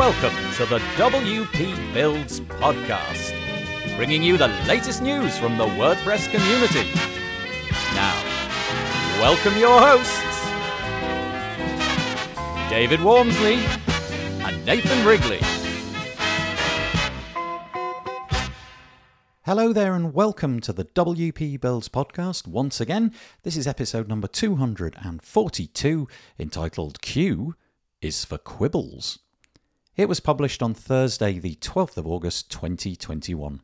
Welcome to the WP Builds podcast, bringing you the latest news from the WordPress community. Now, welcome your hosts, David Waumsley and Nathan Wrigley. Hello there, and welcome to the WP Builds podcast once again. This is episode number 242, entitled Q is for Quibbles. It was published on Thursday, the 12th of August 2021.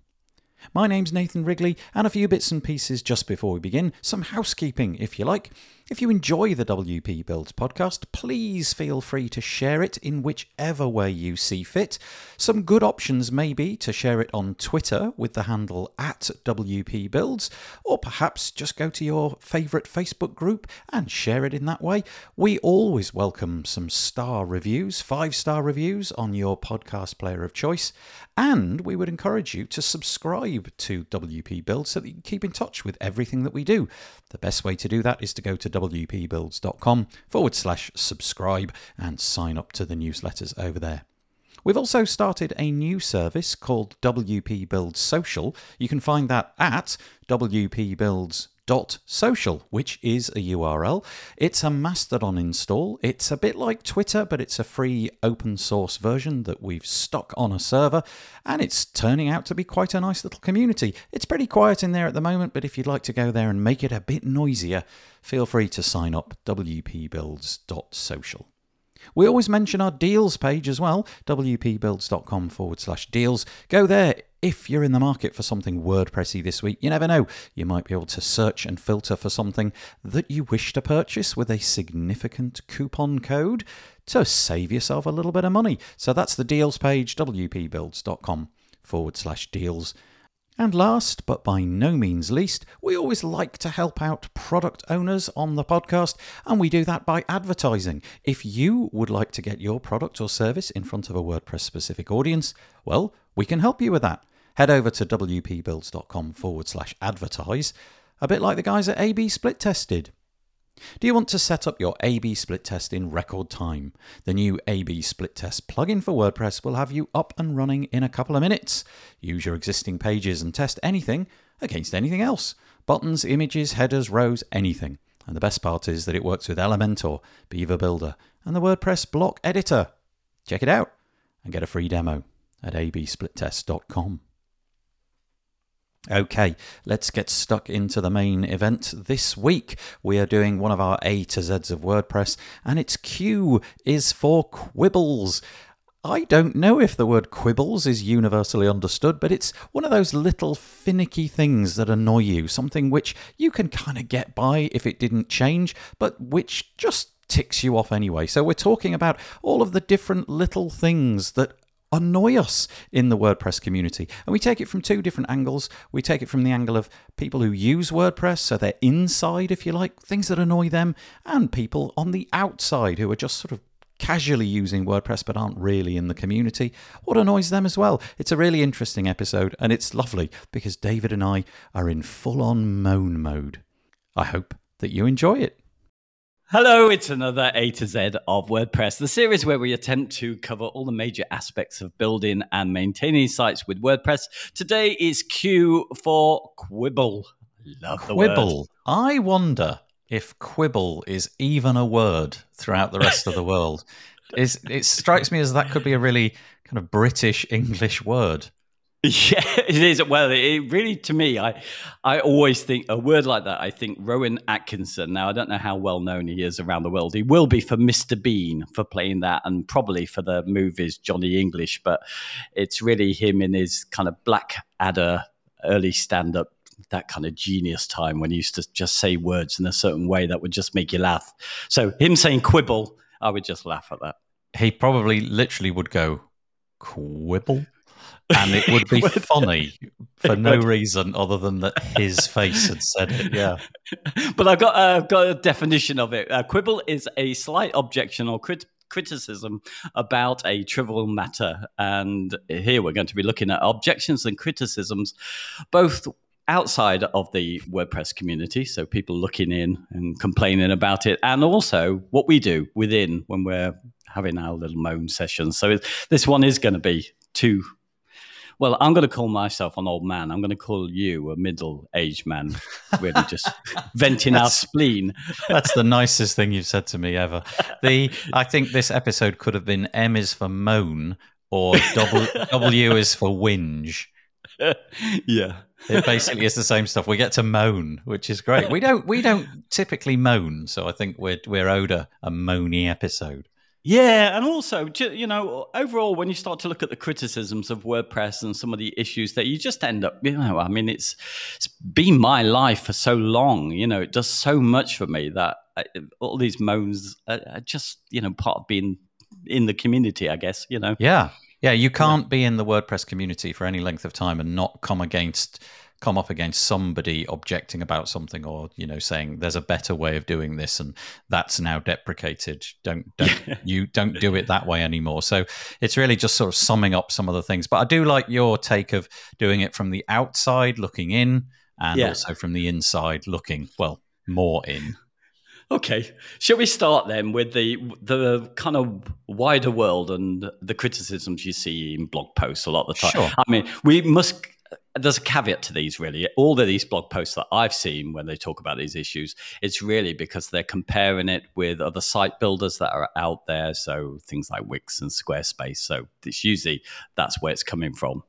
My name's Nathan Wrigley, and a few bits and pieces just before we begin. Some housekeeping, if you like. If you enjoy the WP Builds podcast, please feel free to share it in whichever way you see fit. Some good options may be to share it on Twitter with the handle at WP Builds, or perhaps just go to your favourite Facebook group and share it in that way. We always welcome some star reviews, five star reviews on your podcast player of choice, and we would encourage you to subscribe to WP Builds so that you can keep in touch with everything that we do. The best way to do that is to go to wpbuilds.com forward slash subscribe and sign up to the newsletters over there. We've also started a new service called WP Builds Social. You can find that at wpbuilds.com dot social, which is a URL. It's a Mastodon install. It's a bit like Twitter, but it's a free open source version that we've stuck on a server, and it's turning out to be quite a nice little community. It's pretty quiet in there at the moment, but if you'd like to go there and make it a bit noisier, feel free to sign up wpbuilds.social. We always mention our deals page as well, wpbuilds.com forward slash deals. Go there if you're in the market for something WordPressy this week. You never know, you might be able to search and filter for something that you wish to purchase with a significant coupon code to save yourself a little bit of money. So that's the deals page, wpbuilds.com forward slash deals. And last, but by no means least, we always like to help out product owners on the podcast, and we do that by advertising. If you would like to get your product or service in front of a WordPress specific audience, well, we can help you with that. Head over to wpbuilds.com forward slash advertise, a bit like the guys at AB Split Tested. Do you want to set up your AB split test in record time? The new AB split test plugin for WordPress will have you up and running in a couple of minutes. Use your existing pages and test anything against anything else buttons, images, headers, rows, anything. And the best part is that it works with Elementor, Beaver Builder, and the WordPress block editor. Check it out and get a free demo at absplittest.com. Okay, let's get stuck into the main event. This week we are doing one of our A to Z's of WordPress, and its Q is for quibbles. I don't know if the word quibbles is universally understood, but it's one of those little finicky things that annoy you, something which you can kind of get by if it didn't change, but which just ticks you off anyway. So we're talking about all of the different little things that annoy us in the WordPress community. And we take it from two different angles. We take it from the angle of people who use WordPress, so they're inside, if you like, things that annoy them, and people on the outside who are just sort of casually using WordPress but aren't really in the community. What annoys them as well? It's a really interesting episode, and it's lovely because David and I are in full on moan mode. I hope that you enjoy it. Hello, it's another A to Z of WordPress, the series where we attempt to cover all the major aspects of building and maintaining sites with WordPress. Today is Q for Quibble. Love the quibble. Word. I wonder if quibble is even a word throughout the rest of the world. Is it strikes me as that could be a really kind of British English word. Yeah, it is. Well, it really, to me, I, I always think a word like that. I think Rowan Atkinson. Now, I don't know how well known he is around the world. He will be for Mr. Bean for playing that, and probably for the movies Johnny English. But it's really him in his kind of Blackadder early stand-up that kind of genius time when he used to just say words in a certain way that would just make you laugh. So him saying quibble, I would just laugh at that. He probably literally would go quibble and it would be funny for no reason other than that his face had said it. Yeah, but I've got uh, got a definition of it. Uh, quibble is a slight objection or crit- criticism about a trivial matter, and here we're going to be looking at objections and criticisms, both outside of the WordPress community, so people looking in and complaining about it, and also what we do within when we're having our little moan sessions. So this one is going to be two. Well, I'm going to call myself an old man. I'm going to call you a middle-aged man, really just venting our spleen. That's the nicest thing you've said to me ever. The I think this episode could have been M is for moan or W, w is for whinge. yeah. It basically is the same stuff. We get to moan, which is great. We don't we don't typically moan, so I think we're we're owed a, a moany episode. Yeah, and also, you know, overall, when you start to look at the criticisms of WordPress and some of the issues that you just end up, you know, I mean, it's it's been my life for so long. You know, it does so much for me that I, all these moans are, are just, you know, part of being in the community. I guess, you know. Yeah, yeah, you can't yeah. be in the WordPress community for any length of time and not come against come up against somebody objecting about something or you know saying there's a better way of doing this and that's now deprecated don't don't you don't do it that way anymore so it's really just sort of summing up some of the things but i do like your take of doing it from the outside looking in and yeah. also from the inside looking well more in Okay, shall we start then with the the kind of wider world and the criticisms you see in blog posts a lot of the time? Sure. I mean, we must. There's a caveat to these, really. All of these blog posts that I've seen when they talk about these issues, it's really because they're comparing it with other site builders that are out there. So things like Wix and Squarespace. So it's usually that's where it's coming from.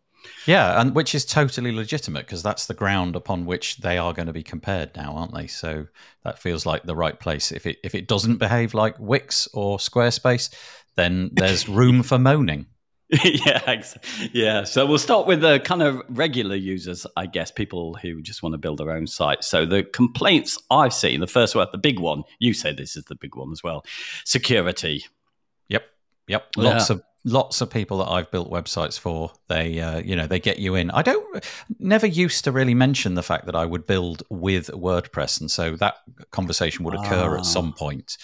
Yeah, and which is totally legitimate because that's the ground upon which they are going to be compared now, aren't they? So that feels like the right place. If it if it doesn't behave like Wix or Squarespace, then there's room for moaning. yeah, yeah. So we'll start with the kind of regular users, I guess, people who just want to build their own site. So the complaints I've seen, the first one, the big one, you say this is the big one as well, security. Yep, yep. Lots yeah. of lots of people that I've built websites for, they uh, you know they get you in. I don't never used to really mention the fact that I would build with WordPress, and so that conversation would occur at some ah. point.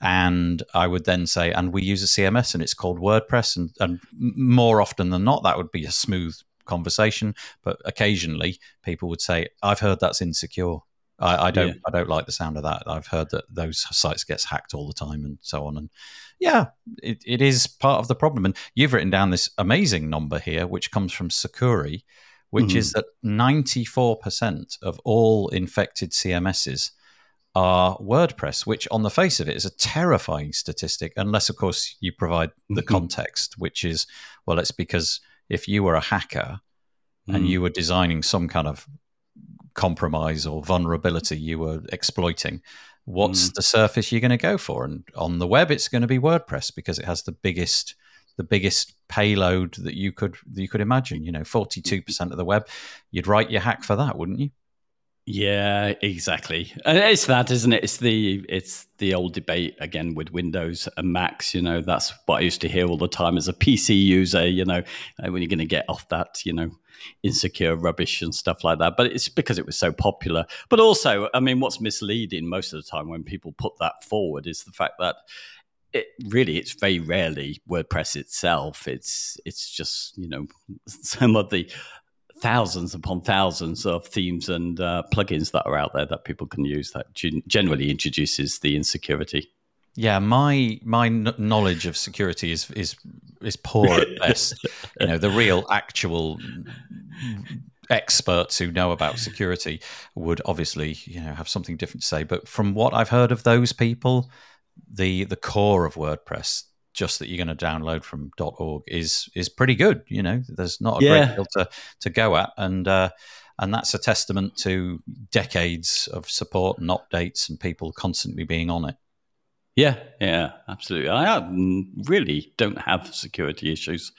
And I would then say, and we use a CMS, and it's called WordPress, and, and more often than not, that would be a smooth conversation. But occasionally, people would say, "I've heard that's insecure." I, I don't. Yeah. I don't like the sound of that. I've heard that those sites gets hacked all the time, and so on. And yeah, it, it is part of the problem. And you've written down this amazing number here, which comes from Sucuri, which mm-hmm. is that 94% of all infected CMSs are WordPress, which on the face of it is a terrifying statistic, unless, of course, you provide the mm-hmm. context, which is, well, it's because if you were a hacker mm-hmm. and you were designing some kind of compromise or vulnerability you were exploiting, what's mm. the surface you're going to go for? And on the web, it's going to be WordPress because it has the biggest the biggest payload that you could that you could imagine. You know, forty two percent of the web, you'd write your hack for that, wouldn't you? Yeah, exactly. And it's that, isn't it? It's the it's the old debate again with Windows and Macs. You know, that's what I used to hear all the time as a PC user. You know, when you're going to get off that, you know, insecure rubbish and stuff like that. But it's because it was so popular. But also, I mean, what's misleading most of the time when people put that forward is the fact that it really it's very rarely WordPress itself. It's it's just you know some of the thousands upon thousands of themes and uh, plugins that are out there that people can use that generally introduces the insecurity. Yeah, my my knowledge of security is is is poor at best. you know, the real actual experts who know about security would obviously you know have something different to say. But from what I've heard of those people, the the core of WordPress, just that you're going to download from .org is is pretty good. You know, there's not a yeah. great deal to to go at, and uh, and that's a testament to decades of support and updates and people constantly being on it. Yeah, yeah, absolutely. I really don't have security issues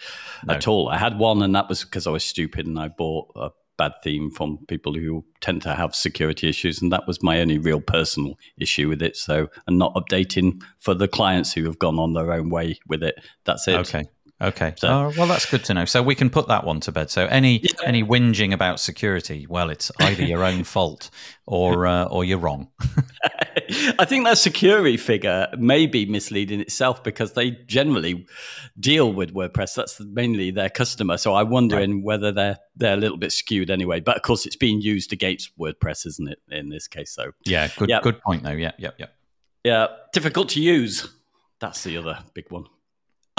no. at all. I had one, and that was because I was stupid and I bought a bad theme from people who tend to have security issues, and that was my only real personal issue with it. So, and not updating for the clients who have gone on their own way with it. That's it. Okay. Okay. So- oh, well, that's good to know. So we can put that one to bed. So any Yeah. any whinging about security, well, it's either your own fault or uh, or you're wrong. I think that security figure may be misleading itself because they generally deal with WordPress. That's mainly their customer. So I'm wondering whether they're they're a little bit skewed anyway. But of course, it's being used against WordPress, isn't it? In this case, so Yeah. Good. Yep. Good point, though. Yeah. Yeah. Yeah. yeah, difficult to use. That's the other big one.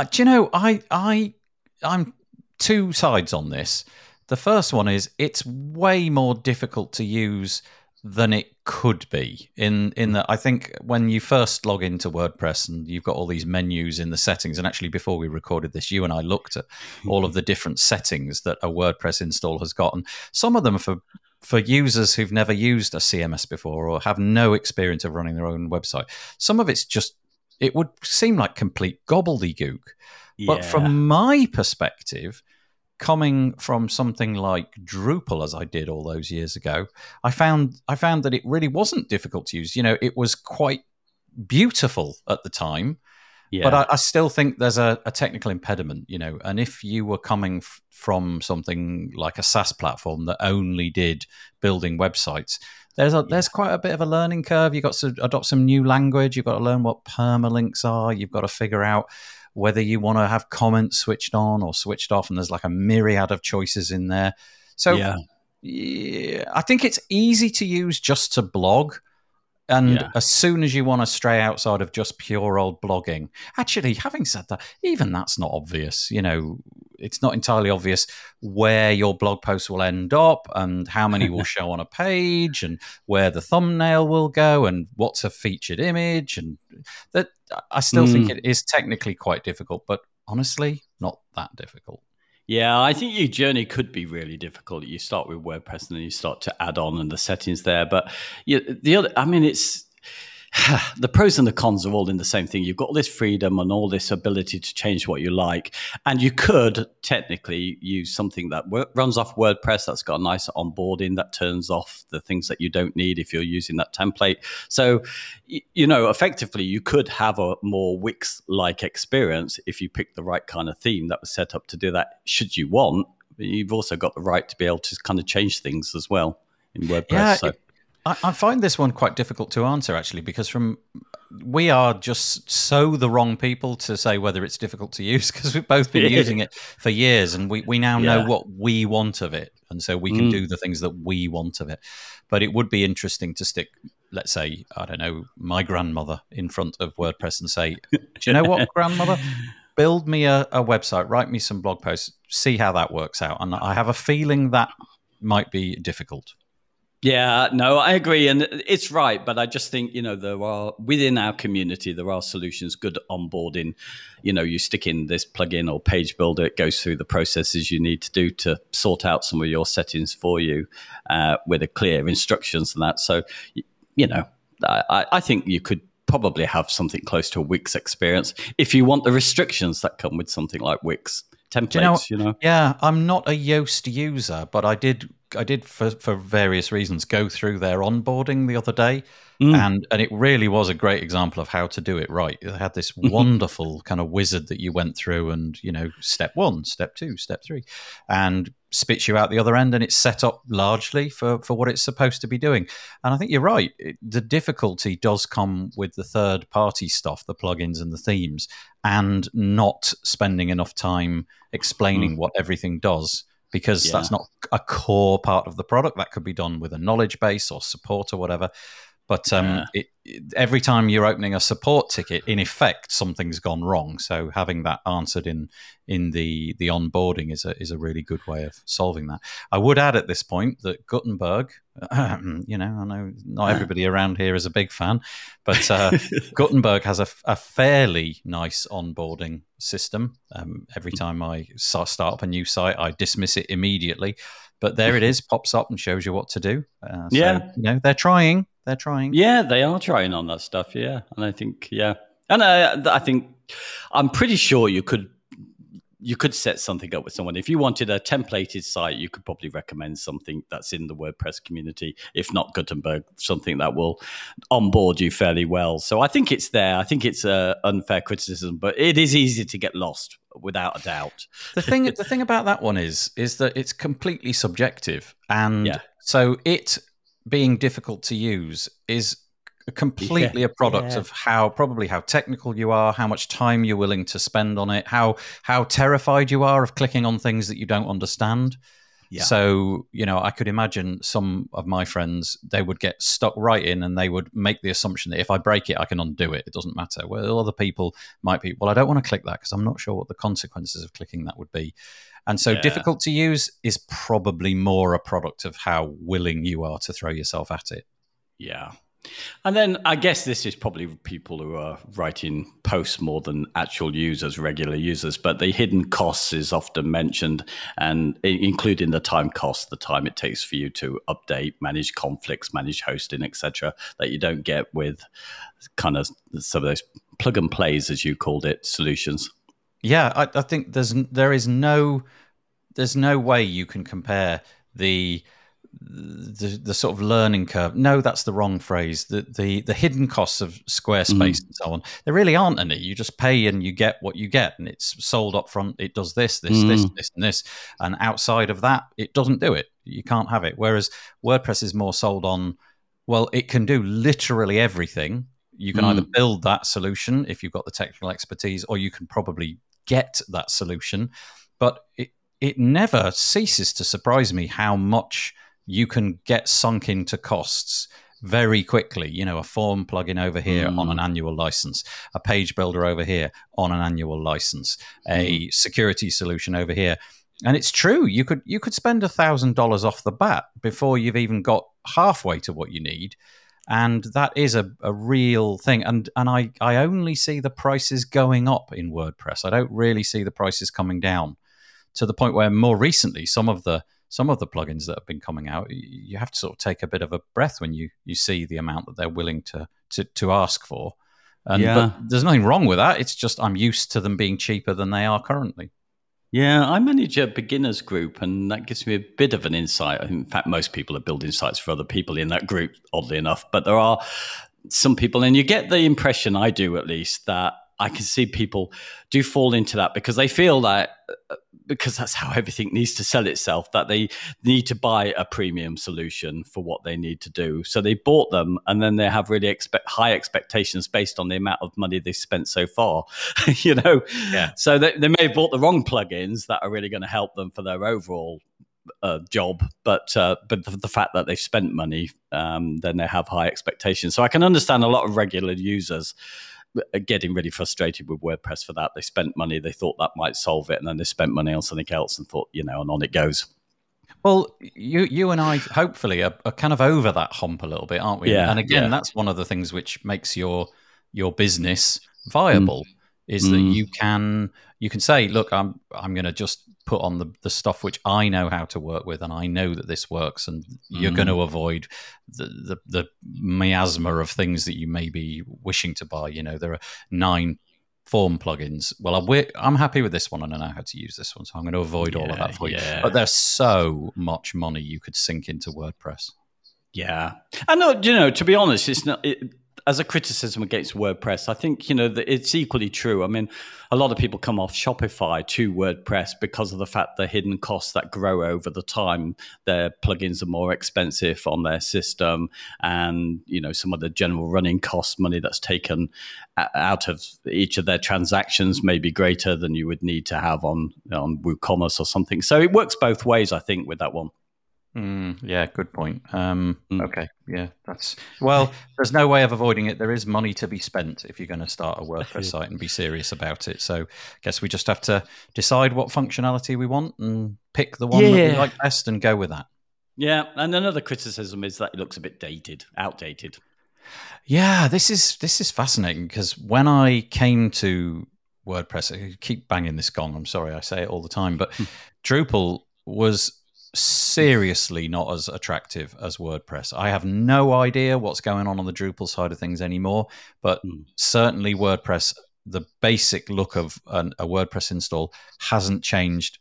Uh, do you know? I I I'm two sides on this. The first one is it's way more difficult to use than it could be. In in that I think when you first log into WordPress and you've got all these menus in the settings, and actually before we recorded this, you and I looked at all of the different settings that a WordPress install has gotten some of them for for users who've never used a CMS before or have no experience of running their own website. Some of it's just it would seem like complete gobbledygook. But from my perspective, coming from something like Drupal as I did all those years ago, I found I found that it really wasn't difficult to use. You know, it was quite beautiful at the time, yeah. but I, I still think there's a, a technical impediment. You know, and if you were coming f- from something like a SaaS platform that only did building websites. There's a, there's quite a bit of a learning curve. You've got to adopt some new language. You've got to learn what permalinks are. You've got to figure out whether you want to have comments switched on or switched off, and there's like a myriad of choices in there. So yeah. yeah, I think it's easy to use just to blog. And Yeah. as soon as you want to stray outside of just pure old blogging, actually, having said that, even that's not obvious. You know, it's not entirely obvious where your blog post will end up and how many will show on a page and where the thumbnail will go and what's a featured image. And that I still think Mm. it is technically quite difficult, but honestly, not that difficult. Yeah, I think your journey could be really difficult. You start with WordPress and then you start to add on and the settings there. But the other, I mean, it's the pros and the cons are all in the same thing. You've got all this freedom and all this ability to change what you like, and you could technically use something that wor- runs off WordPress that's got a nice onboarding that turns off the things that you don't need if you're using that template. So, y- you know, effectively, you could have a more Wix-like experience if you pick the right kind of theme that was set up to do that. Should you want, you've also got the right to be able to kind of change things as well in WordPress. Yeah, so. it- I, I find this one quite difficult to answer actually because from we are just so the wrong people to say whether it's difficult to use because we've both been using it for years and we, we now know what we want of it and so we can Mm. do the things that we want of it. But it would be interesting to stick let's say i don't know my grandmother in front of wordpress and say do you know what grandmother? Build me a, a website write me some blog posts see how that works out. And i have a feeling that might be difficult Yeah, no, I agree, and it's right. But I just think you know there are within our community there are solutions, good onboarding. You know, you stick in this plugin or page builder, it goes through the processes you need to do to sort out some of your settings for you uh, with a clear instructions and that. So, you know, I, I- think you could probably have something close to a Wix experience if you want the restrictions that come with something like Wix templates. you know- you know? Yeah, I'm not a Yoast user, but I did I did for, for various reasons go through their onboarding the other day, Mm. and and it really was a great example of how to do it right. They had this wonderful kind of wizard that you went through, and you know, step one, step two, step three, and spits you out the other end, and it's set up largely for for what it's supposed to be doing. And I think you're right. It, the difficulty does come with the third party stuff, the plugins and the themes, and not spending enough time explaining what everything does because Yeah. that's not a core part of the product. That could be done with a knowledge base or support or whatever. But um, Yeah. it, it, every time you're opening a support ticket, in effect, something's gone wrong. So having that answered in in the the onboarding is a is a really good way of solving that. I would add at this point that Gutenberg, you know, I know not everybody around here is a big fan, but uh, Gutenberg has a, a fairly nice onboarding system. Um, every time I start up a new site, I dismiss it immediately. But there it is, pops up and shows you what to do. Uh, so, Yeah. you know, they're trying. They're trying. Yeah, they are trying on that stuff. Yeah, and I think yeah, and I, I think I'm pretty sure you could you could set something up with someone. If you wanted a templated site, you could probably recommend something that's in the WordPress community, if not Gutenberg, something that will onboard you fairly well. So I think it's there. I think it's a unfair criticism, but it is easy to get lost without a doubt. The thing, the thing about that one is, is that it's completely subjective, and yeah. so it being difficult to use is completely yeah, a product yeah. of how probably how technical you are, how much time you're willing to spend on it, how how terrified you are of clicking on things that you don't understand. Yeah. So, you know, I could imagine some of my friends, they would get stuck right in and they would make the assumption that if I break it, I can undo it. It doesn't matter. Well, other people might be, well, I don't want to click that because I'm not sure what the consequences of clicking that would be. And so, yeah. difficult to use is probably more a product of how willing you are to throw yourself at it. Yeah. And then I guess this is probably people who are writing posts more than actual users, regular users, but the hidden costs is often mentioned and including the time cost, the time it takes for you to update, manage conflicts, manage hosting, etc., that you don't get with kind of some of those plug and plays, as you called it, solutions. Yeah, I, I think there's there is no there's no way you can compare the the, the sort of learning curve. No, that's the wrong phrase. The the, the hidden costs of Squarespace mm. and so on. There really aren't any. You just pay and you get what you get, and it's sold up front. It does this, this, mm. this, this, and this, and outside of that, it doesn't do it. You can't have it. Whereas WordPress is more sold on. Well, it can do literally everything. You can mm. either build that solution if you've got the technical expertise, or you can probably get that solution. But it it never ceases to surprise me how much you can get sunk into costs very quickly. You know, a form plugin over here mm. on an mm. annual license, a page builder over here on an annual license, a mm. security solution over here. And it's true. You could you could spend a thousand dollars off the bat before you've even got halfway to what you need. And that is a, a real thing. And and I, I only see the prices going up in WordPress. I don't really see the prices coming down to the point where more recently some of the some of the plugins that have been coming out, you have to sort of take a bit of a breath when you you see the amount that they're willing to to, to ask for. And yeah. but there's nothing wrong with that. It's just I'm used to them being cheaper than they are currently. Yeah, I manage a beginners group, and that gives me a bit of an insight. In fact, most people are building sites for other people in that group, oddly enough. But there are some people, and you get the impression, I do at least, that I can see people do fall into that because they feel that uh, because that's how everything needs to sell itself that they need to buy a premium solution for what they need to do. So they bought them and then they have really expect high expectations based on the amount of money they've spent so far you know? Yeah. So they, they may have bought the wrong plugins that are really going to help them for their overall uh, job, but uh, but the, the, fact that they've spent money, um, then they have high expectations. So I can understand a lot of regular users getting really frustrated with WordPress for that. They spent money, they thought that might solve it, and then they spent money on something else and thought, you know, and on it goes. Well, you you and I hopefully are, are kind of over that hump a little bit, aren't we? Yeah. And again, yeah. that's one of the things which makes your your business viable. Mm is mm. that you can you can say, look, I'm I'm going to just put on the, the stuff which I know how to work with, and I know that this works, and you're mm. going to avoid the, the, the miasma of things that you may be wishing to buy. You know, there are nine form plugins. Well, I'm, I'm happy with this one, and I know how to use this one, so I'm going to avoid yeah, all of that for yeah. you. But there's so much money you could sink into WordPress. Yeah, I know. You know, to be honest, it's not. It, as a criticism against WordPress, I think you know that it's equally true. I mean, a lot of people come off Shopify to WordPress because of the fact the hidden costs that grow over the time. Their plugins are more expensive on their system, and you know some of the general running cost money that's taken out of each of their transactions may be greater than you would need to have on on WooCommerce or something. So it works both ways, I think, with that one. Mm, yeah, good point. Um, mm. Okay, yeah, that's well. There's no way of avoiding it. There is money to be spent if you're going to start a WordPress site and be serious about it. So, I guess we just have to decide what functionality we want and pick the one yeah. that we like best and go with that. Yeah, and another criticism is that it looks a bit dated, outdated. Yeah, this is this is fascinating because when I came to WordPress, I keep banging this gong. I'm sorry, I say it all the time, but hmm. Drupal was seriously not as attractive as WordPress. I have no idea what's going on on the Drupal side of things anymore, but mm. certainly WordPress the basic look of an, a WordPress install hasn't changed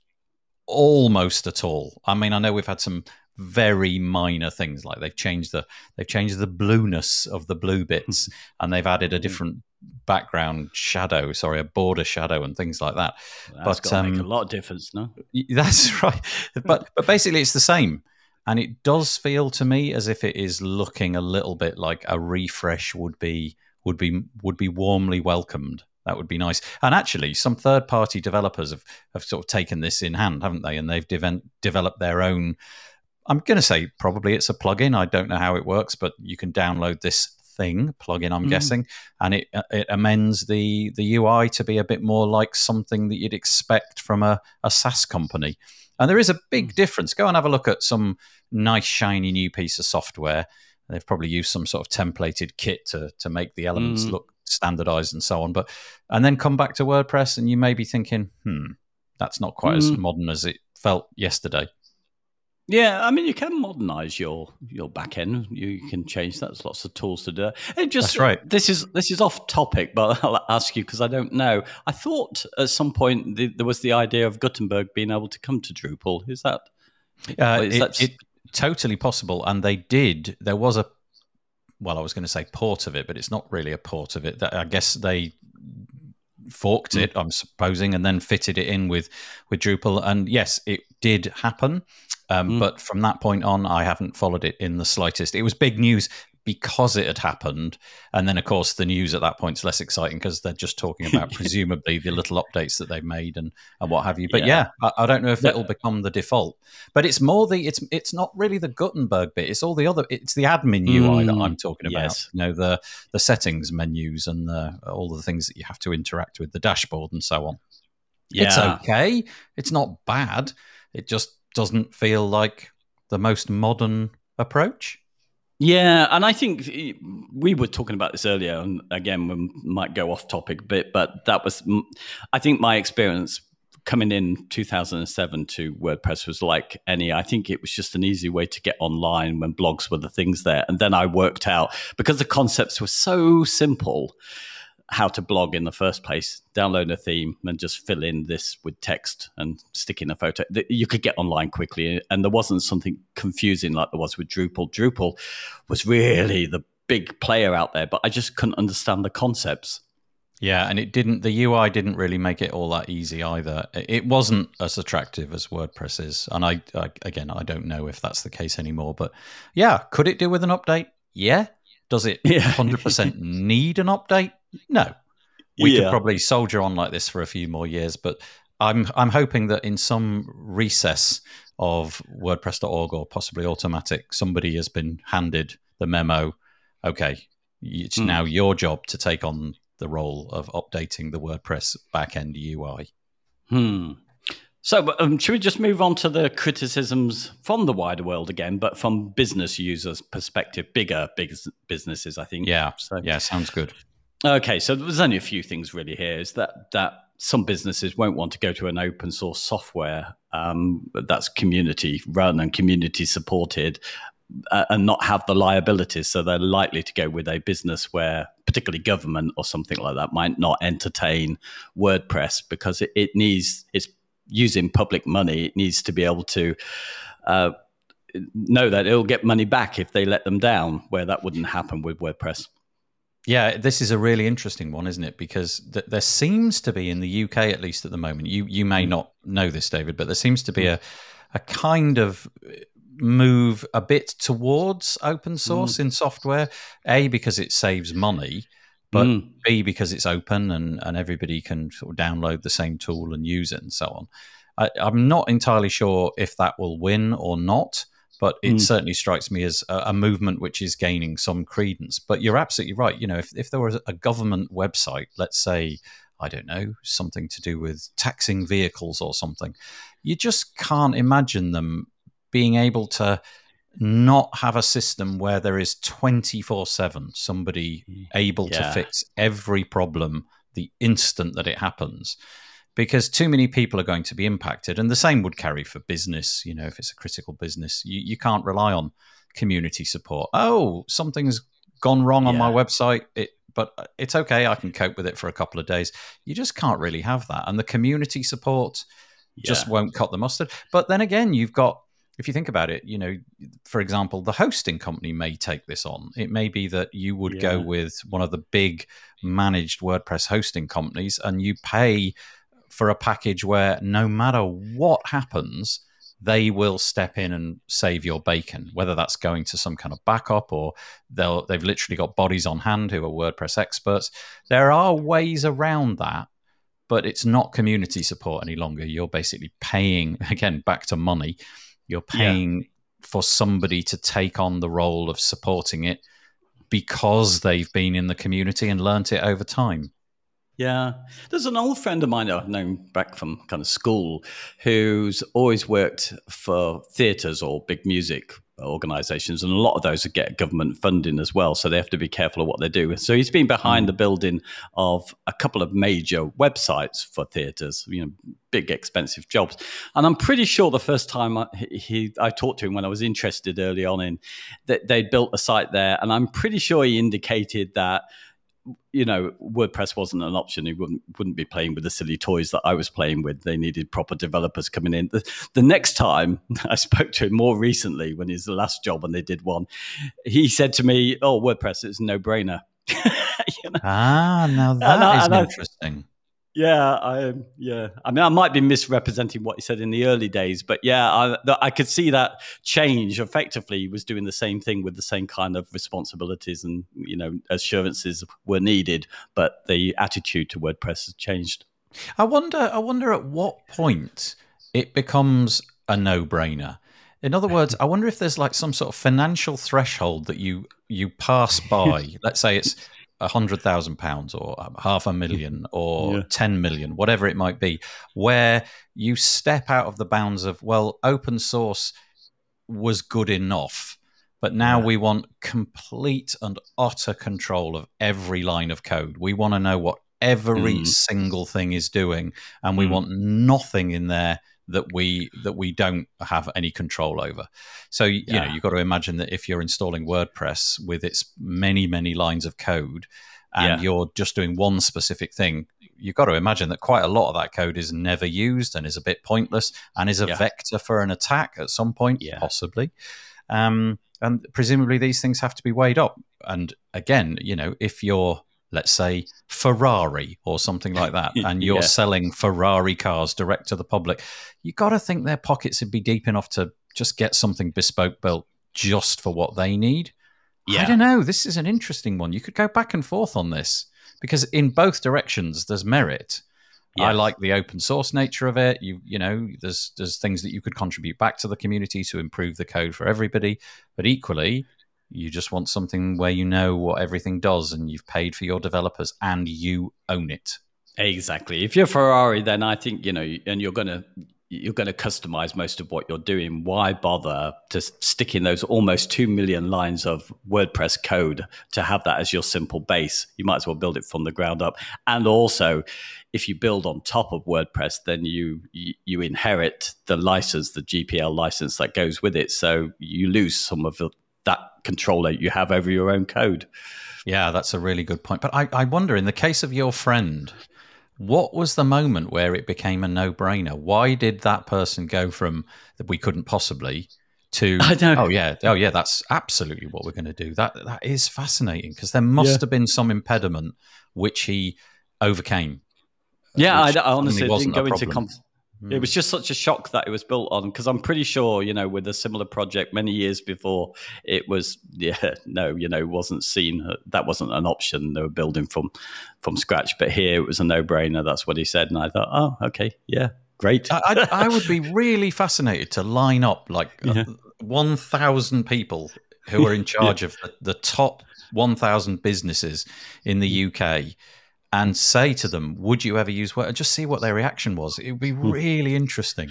almost at all. I mean, I know we've had some very minor things like they've changed the they've changed the blueness of the blue bits and they've added a Mm. different background shadow sorry a border shadow and things like that That's But, make a um, lot of difference, no? That's right. But but basically it's the same. And it does feel to me as if it is looking a little bit like a refresh would be would be would be warmly welcomed. That would be nice. And actually some third party developers have, have sort of taken this in hand, haven't they? And they've deven- developed their own I'm going to say probably it's a plugin. I don't know how it works, but you can download this thing plugin. I'm Mm. guessing, and it uh, it amends the the UI to be a bit more like something that you'd expect from a, a SaaS company. And there is a big difference. Go and have a look at some nice shiny new piece of software. They've probably used some sort of templated kit to to make the elements Mm. look standardized and so on. But and then come back to WordPress, and you may be thinking, hmm, that's not quite as Mm. modern as it felt yesterday. Yeah, I mean, you can modernize your your back end. You can change that. There's lots of tools to do. it. Just That's right. This is this is off topic, but I'll ask you because I don't know. I thought at some point the, there was the idea of Gutenberg being able to come to Drupal. Is that? Uh, Is it, that- it totally possible, and they did. There was a well, I was going to say port of it, but it's not really a port of it. That I guess they forked Hmm. it, I'm supposing, and then fitted it in with with Drupal. And yes, it did happen. Um, Mm. But from that point on, I haven't followed it in the slightest. It was big news because it had happened, and then of course the news at that point is less exciting because they're just talking about presumably the little updates that they've made and and what have you. But Yeah. yeah, I, I don't know if The- it'll become the default. But it's more the it's it's not really the Gutenberg bit. It's all the other. It's the admin UI that Mm, I'm talking about. yes. You know the the settings menus and the, all the things that you have to interact with, the dashboard and so on. It's okay. It's not bad. It just doesn't feel like the most modern approach. Yeah, and I think we were talking about this earlier, and again, we might go off topic a bit, but that was, I think, my experience coming in 2007 to WordPress was like any. I think it was just an easy way to get online when blogs were the things there, and then I worked out because the concepts were so simple how to blog in the first place download a theme and just fill in this with text and stick in a photo you could get online quickly and there wasn't something confusing like there was with drupal drupal was really the big player out there but i just couldn't understand the concepts Yeah, and it didn't. The UI didn't really make it all that easy either. It wasn't as attractive as WordPress is, and I, I again, I don't know if that's the case anymore. But yeah, could it do with an update? Yeah. Does it Yeah. hundred percent need an update? No. We Yeah. could probably soldier on like this for a few more years, but I'm I'm hoping that in some recess of WordPress.org or possibly Automattic, somebody has been handed the memo. Okay, it's Hmm. now your job to take on the role of updating the WordPress backend UI. Hmm. So, um, should we just move on to the criticisms from the wider world again, but from business users' perspective, bigger, big businesses, I think. Yeah, So, yeah, sounds good. Okay, so there's only a few things really here. Is that that some businesses won't want to go to an open source software um, that's community run and community supported, uh, and not have the liabilities. So they're likely to go with a business where, particularly government or something like that, might not entertain WordPress because it, it needs it's using public money. It needs to be able to. Uh, know that it'll get money back if they let them down, where that wouldn't happen with WordPress. Yeah, this is a really interesting one, isn't it? Because th- there seems to be in the UK, at least at the moment, you you may mm. not know this, David, but there seems to be mm. a a kind of uh, move a bit towards open mm. source in software. A because it saves money, but Mm. B because it's open and and everybody can sort of download the same tool and use it and so on. I, I'm not entirely sure if that will win or not. But it Mm. certainly strikes me as a, a movement which is gaining some credence. But you're absolutely right. You know, if, if there was a government website, let's say, I don't know, something to do with taxing vehicles or something, you just can't imagine them being able to not have a system where there is 24 7 somebody able Yeah. to fix every problem the instant that it happens because too many people are going to be impacted and the same would carry for business you know if it's a critical business you, you can't rely on community support oh something's gone wrong on my website it but uh, it's okay. I can cope with it for a couple of days. You just can't really have that, and the community support just won't cut the mustard. But then again, you've got if you think about it, you know, for example, the hosting company may take this on. It may be that you would go with one of the big managed WordPress hosting companies and you pay for a package where no matter what happens, they will step in and save your bacon, whether that's going to some kind of backup or they'll they've literally got bodies on hand who are WordPress experts. There are ways around that, but it's not community support any longer. You're basically paying again back to money. You're Yeah. paying for somebody to take on the role of supporting it because they've been in the community and learnt it over time. Yeah. There's an old friend of mine I've known back from kind of school who's always worked for theatres or big music organizations. And a lot of those get government funding as well. So they have to be careful of what they do. So he's been behind the mm. building of a couple of major websites for theatres, you know, big expensive jobs. And I'm pretty sure the first time I, he, I talked to him when I was interested early on in that they'd built a site there. And I'm pretty sure he indicated that you know, WordPress wasn't an option. He wouldn't wouldn't be playing with the silly toys that I was playing with. They needed proper developers coming in. The, the next time I spoke to him more recently, when his last job and they did one, he said to me, "Oh, WordPress is no brainer." you know? Ah, now that I- is interesting. Yeah, I yeah. I mean, I might be misrepresenting what he said in the early days, but yeah, I, I could see that change. Effectively, he was doing the same thing with the same kind of responsibilities and you know assurances were needed, but the attitude to WordPress has changed. I wonder. I wonder at what point it becomes a no-brainer. In other words, I wonder if there's like some sort of financial threshold that you you pass by. Let's say it's hundred thousand pounds or half a million or Yeah. ten million, whatever it might be, where you step out of the bounds of well, open source was good enough. But now Yeah. we want complete and utter control of every line of code. We want to know what every Mm. single thing is doing, and we Mm. want nothing in there that we that we don't have any control over. So you know you've got to imagine that if you're installing WordPress with its many many lines of code, and Yeah. you're just doing one specific thing, you've got to imagine that quite a lot of that code is never used and is a bit pointless and is a Yeah. vector for an attack at some point, Yeah. possibly. Um, and presumably these things have to be weighed up. And again, you know, if you're let's say Ferrari or something like that, and you're Yeah. selling Ferrari cars direct to the public, you got to think their pockets would be deep enough to just get something bespoke built just for what they need. I don't know. This is an interesting one. You could go back and forth on this because in both directions there's merit. I like the open source nature of it. You you know, there's there's things that you could contribute back to the community to improve the code for everybody. But equally, you just want something where you know what everything does and you've paid for your developers and you own it. Exactly. If you're Ferrari, then I think you know, and you're gonna you're going to customize most of what you're doing. Why bother to stick in those almost two million lines of WordPress code to have that as your simple base? You might as well build it from the ground up. And also, if you build on top of WordPress, then you you, inherit the license, the GPL license that goes with it. So you lose some of control that you have over your own code. Yeah, that's a really good point. But I, I wonder, in the case of your friend, what was the moment where it became a no-brainer? Why did that person go from that we couldn't possibly to I don't- oh yeah, oh yeah, that's absolutely what we're going to do. That that is fascinating because there must Yeah. have been some impediment which he overcame. Yeah, I, I honestly didn't go into. problem. Com- It was just such a shock that it was built on because I'm pretty sure, you know, with a similar project many years before, it was yeah, no, you know, wasn't seen. uh, That wasn't an option. They were building from from scratch, but here it was a no brainer. That's what he said, and I thought, oh, okay, yeah, great. I, I, I would be really fascinated to line up like Yeah. one thousand people who are in charge of the, the top one thousand businesses in the UK, and say to them, "Would you ever use Word?" Just see what their reaction was. It would be hmm. really interesting.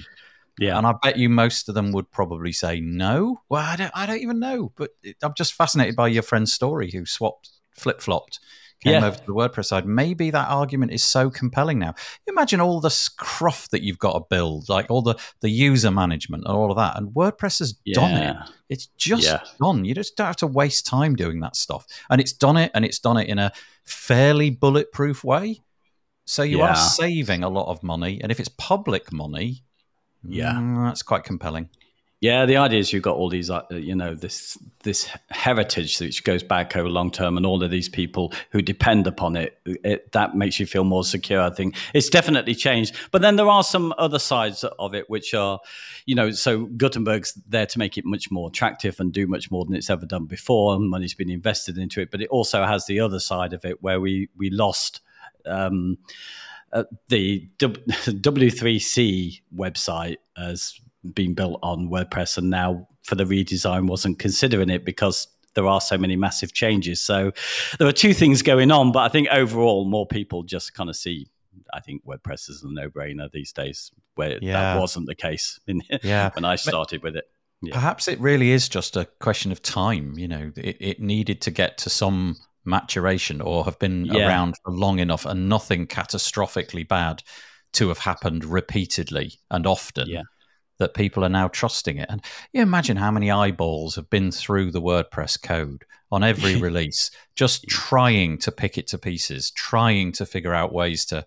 yeah, And I bet you most of them would probably say no. Well, I don't, I don't even know. But it, I'm just fascinated by your friend's story who swapped, flip flopped came Yeah. over to the WordPress side. Maybe that argument is so compelling now. Imagine all the scruff that you've got to build, like all the the user management and all of that, and WordPress has done it. It's just Yeah. done. You just don't have to waste time doing that stuff. And it's done it, and it's done it in a fairly bulletproof way. So you Yeah. are saving a lot of money. And if it's public money, Yeah. mm, that's quite compelling. Yeah, the idea is you've got all these, uh, you know, this this heritage which goes back over long term, and all of these people who depend upon it, it. That makes you feel more secure. I think it's definitely changed. But then there are some other sides of it which are, you know, so Gutenberg's there to make it much more attractive and do much more than it's ever done before, and money's been invested into it. But it also has the other side of it where we we lost. Um, uh, the W- W3C website has been built on WordPress, and now for the redesign wasn't considering it because there are so many massive changes. So there are two things going on, but I think overall, more people just kind of see. I think WordPress is a no-brainer these days, where Yeah. that wasn't the case in, Yeah. when I started with it. Yeah. Perhaps it really is just a question of time. You know, it, it needed to get to some maturation or have been Yeah. around for long enough and nothing catastrophically bad to have happened repeatedly and often Yeah. That people are now trusting it. And you imagine how many eyeballs have been through the WordPress code on every release, just trying to pick it to pieces, trying to figure out ways to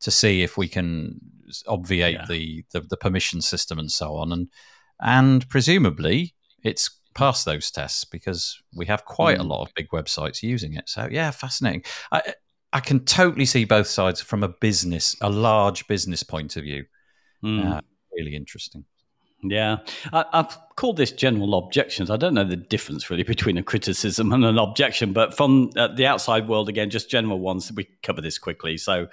to see if we can obviate Yeah. the, the the permission system and so on. And and presumably it's passed those tests because we have quite a Mm. lot of big websites using it. So yeah, fascinating. I I can totally see both sides from a business, a large business point of view. Mm. Uh, really interesting. Yeah, I, I've called this general objections. I don't know the difference really between a criticism and an objection, but from uh, the outside world, again, just general ones. We cover this quickly. So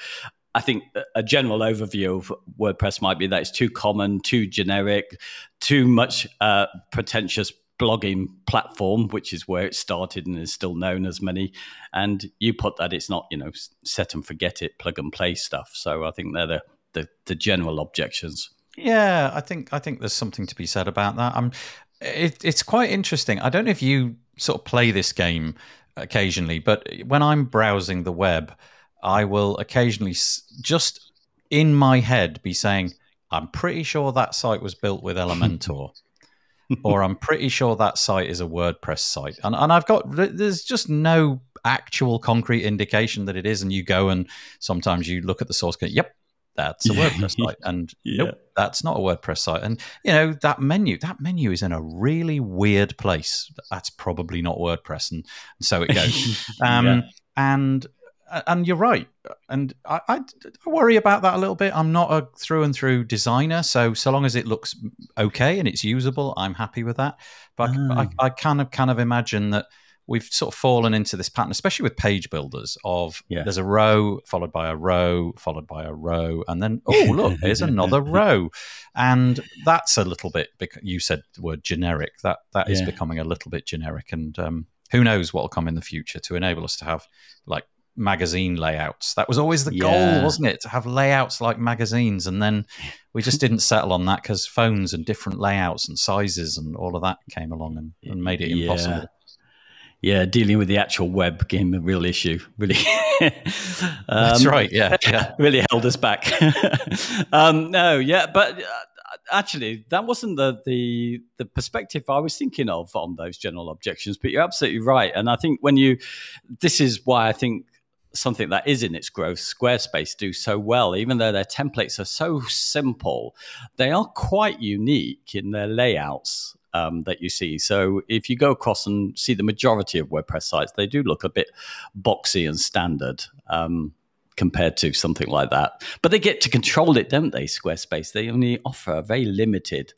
I think a- a general overview of WordPress might be that it's too common, too generic, too much uh, pretentious blogging platform, which is where it started and is still known as many. And you put that it's not, you know, set and forget it, plug and play stuff. So I think they're the, the, the general objections. Yeah, I think I think there's something to be said about that. Um, it, it's quite interesting. I don't know if you sort of play this game occasionally, but when I'm browsing the web, I will occasionally just in my head be saying, "I'm pretty sure that site was built with Elementor." or I'm pretty sure that site is a WordPress site, and and I've got there's just no actual concrete indication that it is, and you go and sometimes you look at the source, code, yep, that's a WordPress site, and Yeah. nope, that's not a WordPress site, and you know that menu, that menu is in a really weird place. That's probably not WordPress, and, and so it goes. Um, Yeah. And and you're right, and I, I, I worry about that a little bit. I'm not a through and through designer, so so long as it looks okay and it's usable, I'm happy with that. But Ah. I, I kind of kind of imagine that we've sort of fallen into this pattern, especially with page builders. Of Yeah. there's a row followed by a row followed by a row, and then oh look, here's another row, and that's a little bit. You said the word generic. That that is Yeah. becoming a little bit generic, and um, who knows what will come in the future to enable us to have like magazine layouts. That was always the goal, wasn't it? To have layouts like magazines, and then we just didn't settle on that because phones and different layouts and sizes and all of that came along and, and made it impossible. Yeah, dealing with the actual web became a real issue. Really, That's Um, right. Yeah, yeah. really held us back. um, no, yeah, but uh, actually, that wasn't the, the the perspective I was thinking of on those general objections. But you're absolutely right, and I think when you, this is why I think something that is in its growth, Squarespace do so well, even though their templates are so simple, they are quite unique in their layouts. Um, that you see. So if you go across and see the majority of WordPress sites, they do look a bit boxy and standard. Um, compared to something like that. But they get to control it, don't they? Squarespace. They only offer a very limited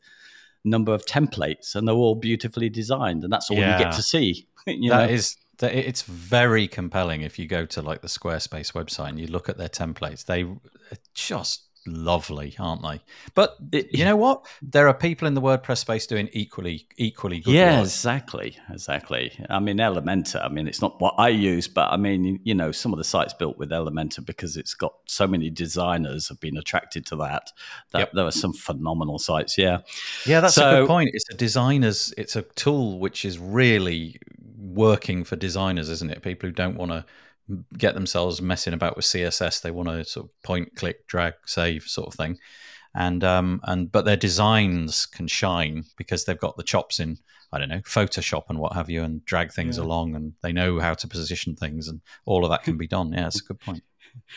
number of templates, and they're all beautifully designed, and that's all you get to see. you That is that it's very compelling if you go to like the Squarespace website and you look at their templates. They are just lovely, aren't they? But you know what? There are people in the WordPress space doing equally equally good yeah, work. exactly, exactly. I mean, Elementor. I mean, it's not what I use, but I mean, you know, some of the sites built with Elementor because it's got so many designers have been attracted to that. That Yep. there are some phenomenal sites. Yeah, Yeah, that's a good point. It's a designer's. It's a tool which is really working for designers, isn't it? People who don't want to get themselves messing about with CSS. They want to sort of point, click, drag, save sort of thing. And um and but their designs can shine because they've got the chops in I don't know Photoshop and what have you, and drag things Yeah. along, and they know how to position things, and all of that can be done. Yeah, it's a good point.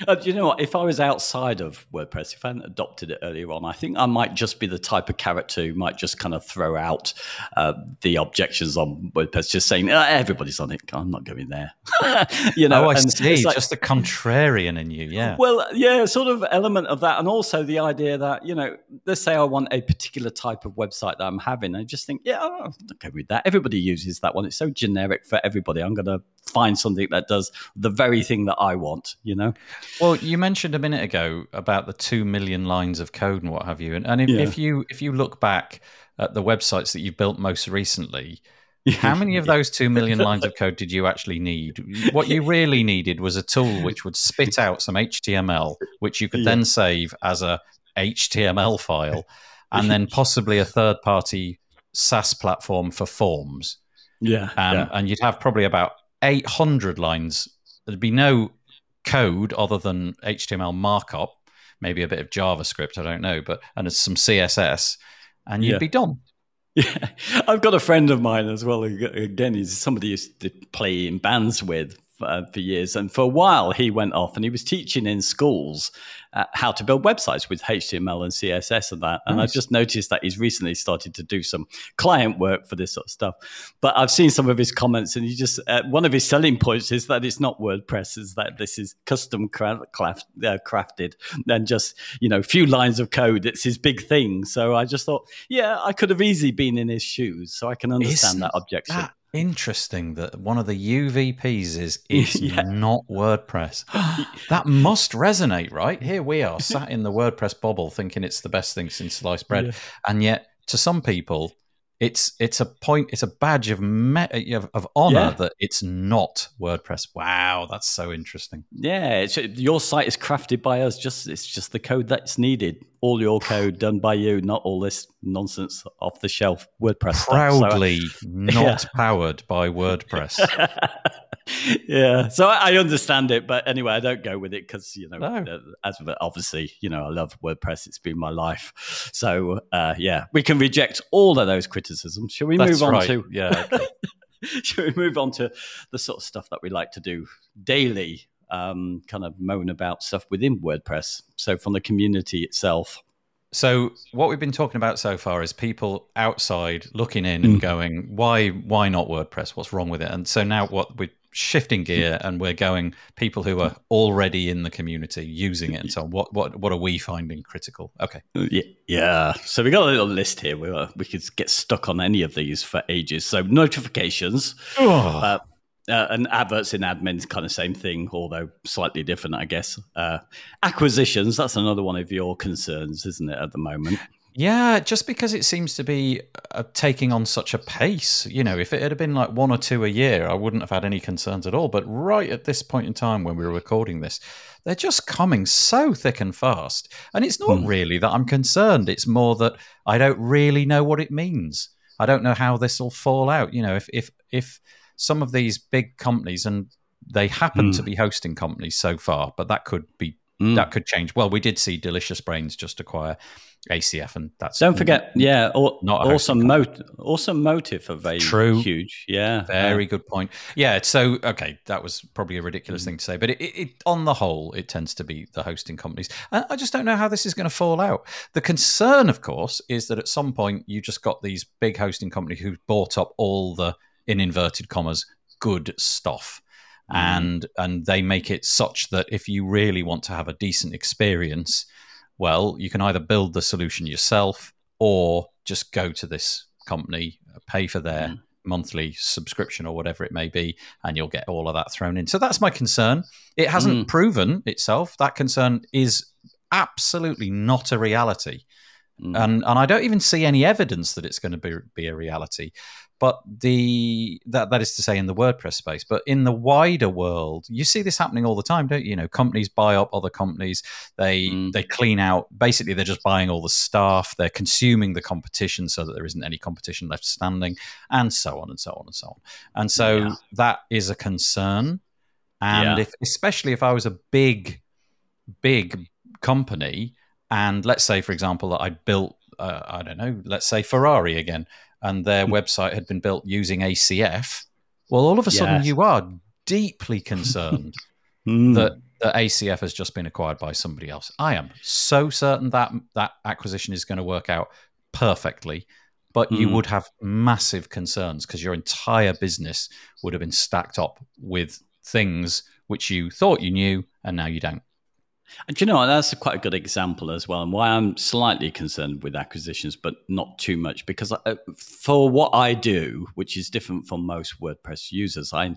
Uh, do you know what? If I was outside of WordPress, if I hadn't adopted it earlier on, I think I might just be the type of character who might just kind of throw out uh, the objections on WordPress, just saying uh, everybody's on it. I'm not going there. you know, oh, I and see. it's like- Just the contrarian in you. Yeah. Well, yeah, sort of element of that, and also the idea that you know, let's say I want a particular type of website that I'm having, I just think, yeah, I'll go with that. Everybody uses that one; it's so generic for everybody. I'm going to find something that does the very thing that I want. You know? Well, you mentioned a minute ago about the two million lines of code and what have you, and, and if, Yeah. if you if you look back at the websites that you've built most recently, how many of those two million lines of code did you actually need? What you really needed was a tool which would spit out some HTML, which you could Yeah. then save as a HTML file, and then possibly a third party SaaS platform for forms. Yeah, Um, yeah. and you'd have probably about 800 lines. There'd be no code other than HTML markup, maybe a bit of JavaScript, I don't know, but and it's some CSS, and you'd Yeah. be done. Yeah, I've got a friend of mine as well. who- Again, he's somebody used to play in bands with uh, for years, and for a while he went off and he was teaching in schools uh, how to build websites with HTML and CSS and that. And Nice. I just noticed that he's recently started to do some client work for this sort of stuff. But I've seen some of his comments, and he just uh, one of his selling points is that it's not WordPress, is that this is custom cra- craft, uh, crafted and just you know few lines of code. It's his big thing. So I just thought, yeah, I could have easily been in his shoes, so I can understand Isn't that objection. That interesting that one of the UVPs is it's Yeah. not WordPress. that must resonate, right? Here we are sat in the WordPress bubble thinking it's the best thing since sliced bread. Yeah. And yet to some people it's it's a point it's a badge of me- of, of honor Yeah. that it's not WordPress. Wow, that's so interesting. Yeah, it's, your site is crafted by us. Just it's just the code that's needed. All your code done by you, not all this nonsense off the shelf WordPress stuff. So- Proudly not powered by WordPress. yeah, so I, understand it, but anyway, I don't go with it because you know, No. uh, as of- obviously, you know, I love WordPress. It's been my life. So uh, yeah, we can reject all of those criticisms. Shall we That's move on right. to? Yeah. okay. Shall we move on to the sort of stuff that we like to do daily? Um, kind of moan about stuff within WordPress. So from the community itself. So what we've been talking about so far is people outside looking in and Mm. going, "Why? Why not WordPress? What's wrong with it?" And so now what we're shifting gear and we're going people who are already in the community using it and so on. What what what are we finding critical? Okay, Yeah, yeah. So we got a little list here. We uh, we could get stuck on any of these for ages. So notifications, uh, uh, and adverts in admins, kind of same thing, although slightly different, I guess. Uh, acquisitions, that's another one of your concerns, isn't it, at the moment? Yeah, just because it seems to be uh, taking on such a pace. You know, if it had been like one or two a year, I wouldn't have had any concerns at all. But right at this point in time when we were recording this, they're just coming so thick and fast. And it's not Hmm. really that I'm concerned. It's more that I don't really know what it means. I don't know how this will fall out. You know, if if if some of these big companies and they happen Hmm. to be hosting companies so far, but that could be Mm. that could change. Well, we did see Delicious Brains just acquire ACF, and that's Don't forget, yeah, au- Not awesome, hosting mot- awesome motive of a True. huge, yeah, Very uh, good point. Yeah. So, okay, that was probably a ridiculous thing to say, but it, it, on the whole, it tends to be the hosting companies. I, I just don't know how this is going to fall out. The concern, of course, is that at some point you just got these big hosting companies who bought up all the, in inverted commas, good stuff. Mm. And and they make it such that if you really want to have a decent experience, well, you can either build the solution yourself or just go to this company, pay for their Mm. monthly subscription or whatever it may be, and you'll get all of that thrown in. So that's my concern. It hasn't Mm. proven itself. That concern is absolutely not a reality. mm. And and I don't even see any evidence that it's going to be be a reality. But the that that is to say in the WordPress space, but in the wider world, you see this happening all the time, don't you? You know, companies buy up other companies. They Mm. they clean out. Basically, they're just buying all the staff. They're consuming the competition so that there isn't any competition left standing, and so on and so on and so on. And so Yeah. that is a concern. And Yeah. if, especially if I was a big, big company, and let's say, for example, that I'd built, uh, I don't know, let's say Ferrari again, and their Hmm. website had been built using ACF, well, all of a sudden Yes. you are deeply concerned Mm. that, that ACF has just been acquired by somebody else. I am so certain that that acquisition is going to work out perfectly, but you Mm. would have massive concerns because your entire business would have been stacked up with things which you thought you knew and now you don't. And you know that's quite a good example as well, and why I'm slightly concerned with acquisitions, but not too much, because I, for what I do, which is different from most WordPress users, I,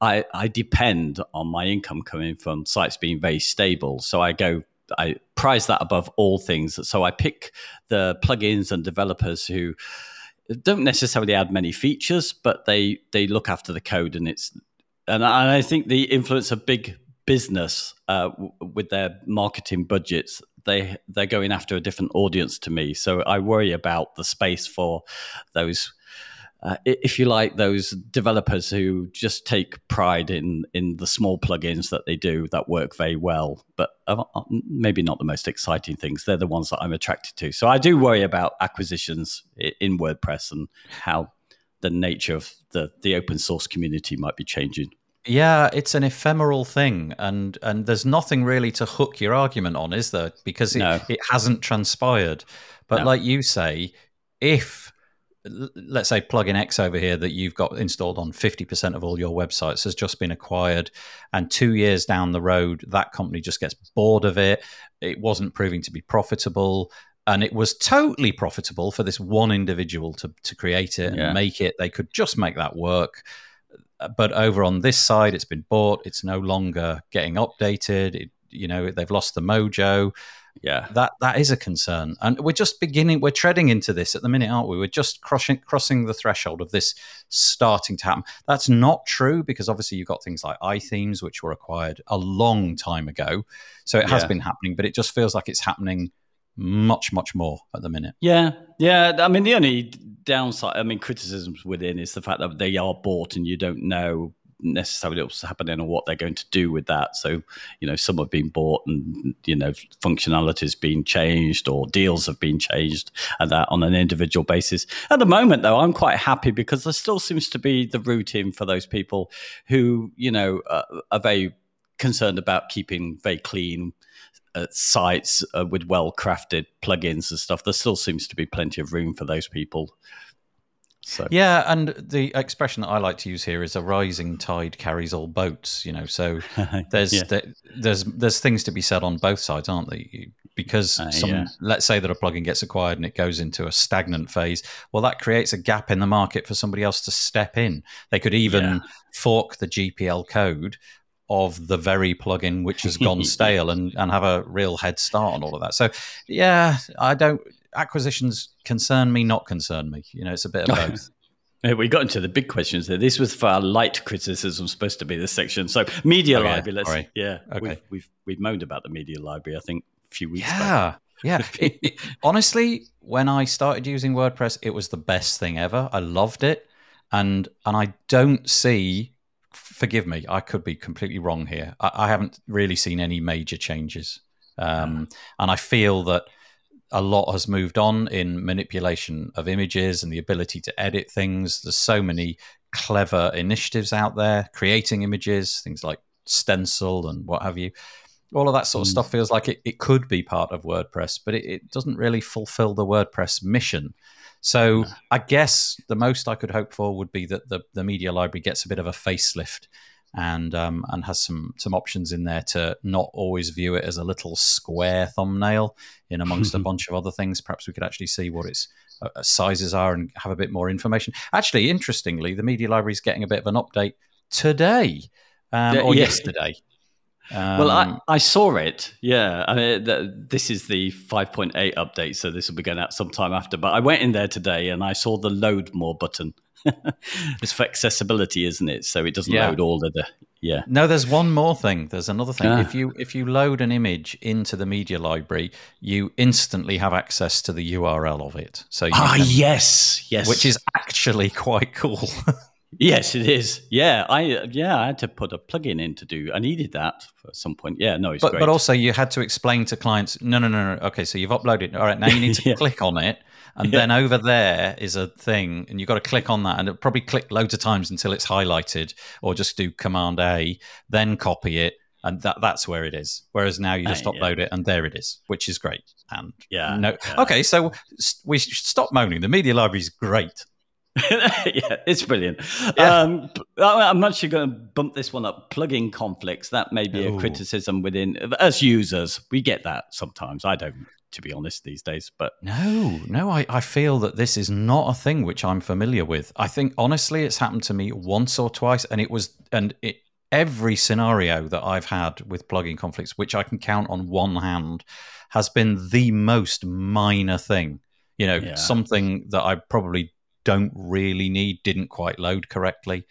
I I depend on my income coming from sites being very stable. So I go, I prize that above all things. So I pick the plugins and developers who don't necessarily add many features, but they they look after the code, and it's and I think the influence of big business uh, w- with their marketing budgets they they're going after a different audience to me. So i worry about the space for those uh, if you like those developers who just take pride in in the small plugins that they do that work very well. But uh, uh, maybe not the most exciting things. They're the ones that i'm attracted to. So i do worry about acquisitions in wordpress and how the nature of the the open source community might be changing Yeah, it's an ephemeral thing, and and there's nothing really to hook your argument on, is there? Because it, No. it hasn't transpired. But No. like you say, if let's say plugin X over here that you've got installed on 50% of all your websites has just been acquired, and two years down the road, that company just gets bored of it. It wasn't proving to be profitable. And it was totally profitable for this one individual to, to create it and Yeah. make it. They could just make that work but over on this side it's been bought. It's no longer getting updated. It, you know they've lost the mojo. Yeah. That that is a concern. And we're just beginning we're treading into this at the minute aren't we? We're just crossing crossing the threshold of this starting to happen. That's not true because obviously you've got things like iThemes which were acquired a long time ago. So it has Yeah. been happening but it just feels like it's happening much much more at the minute Yeah, yeah. I mean, the only downside, I mean, criticisms within is the fact that they are bought and you don't know necessarily what's happening or what they're going to do with that. So, you know, some have been bought and, you know, functionality's been changed or deals have been changed and that on an individual basis. At the moment, though, I'm quite happy because there still seems to be the routine for those people who, you know, uh, are very concerned about keeping very clean uh, sites uh, with well crafted plugins and stuff, there still seems to be plenty of room for those people. So Yeah, and the expression that I like to use here is a rising tide carries all boats. You know, so there's Yeah. there- there's there's things to be said on both sides, aren't there? Because Uh, some, yeah. let's say that a plugin gets acquired and it goes into a stagnant phase. Well, that creates a gap in the market for somebody else to step in. They could even Yeah. fork the GPL code of the very plugin which has gone stale and, and have a real head start on all of that. So, yeah, I don't. Acquisitions concern me, not concern me. You know, it's a bit of both. Yeah, we got into the big questions there. This was for our light criticism, supposed to be this section. So media Oh, yeah. library. Let's Sorry. yeah. Okay. We've, we've we've moaned about the media library. I think a few weeks back. Yeah, yeah. It- it- honestly, when I started using WordPress, it was the best thing ever. I loved it, and and I don't see. Forgive me, I could be completely wrong here. I, I haven't really seen any major changes, um, and I feel that a lot has moved on in manipulation of images and the ability to edit things. There's so many clever initiatives out there creating images, things like Stencil and what have you all of that sort of Mm. stuff feels like it, it could be part of WordPress, but it, it doesn't really fulfill the WordPress mission. So No. I guess the most I could hope for would be that the, the media library gets a bit of a facelift and um, and has some some options in there to not always view it as a little square thumbnail in amongst a bunch of other things. Perhaps we could actually see what its uh, uh, sizes are and have a bit more information. Actually, interestingly, the media library is getting a bit of an update today um, or yeah. yesterday. Well, Um, I, I saw it. Yeah, I mean, th this is the 5.8 update, so this will be going out sometime after. But I went in there today and I saw the load more button. it's for accessibility, isn't it? So it doesn't Yeah. load all of the. Yeah. No, there's one more thing. There's another thing. Ah. If you if you load an image into the media library, you instantly have access to the URL of it. So you Ah, can- yes, yes. which is actually quite cool. Yes, it is. Yeah, I yeah I had to put a plugin in to do. I needed that at some point. Yeah, no, it's but, great. but also you had to explain to clients, no, no, no, no. Okay, so you've uploaded. All right, now you need to Yeah. click on it, and Yeah. then over there is a thing, and you've got to click on that, and it'll probably click loads of times until it's highlighted, or just do Command A, then copy it, and that that's where it is. Whereas now you just Uh, yeah. upload it, and there it is, which is great. And Yeah, no, yeah. okay, so we should stop moaning. The media library is great. yeah, it's brilliant. Yeah. Um, I'm actually going to bump this one up. Plugin conflicts. That may be Ooh. a criticism within as users. We get that sometimes. I don't, to be honest, these days. But No, no, I, I feel that this is not a thing which I'm familiar with. I think honestly, it's happened to me once or twice, and it was and it every scenario that I've had with plugin conflicts, which I can count on one hand, has been the most minor thing. You know, Yeah. something that I probably don't really need, didn't quite load correctly.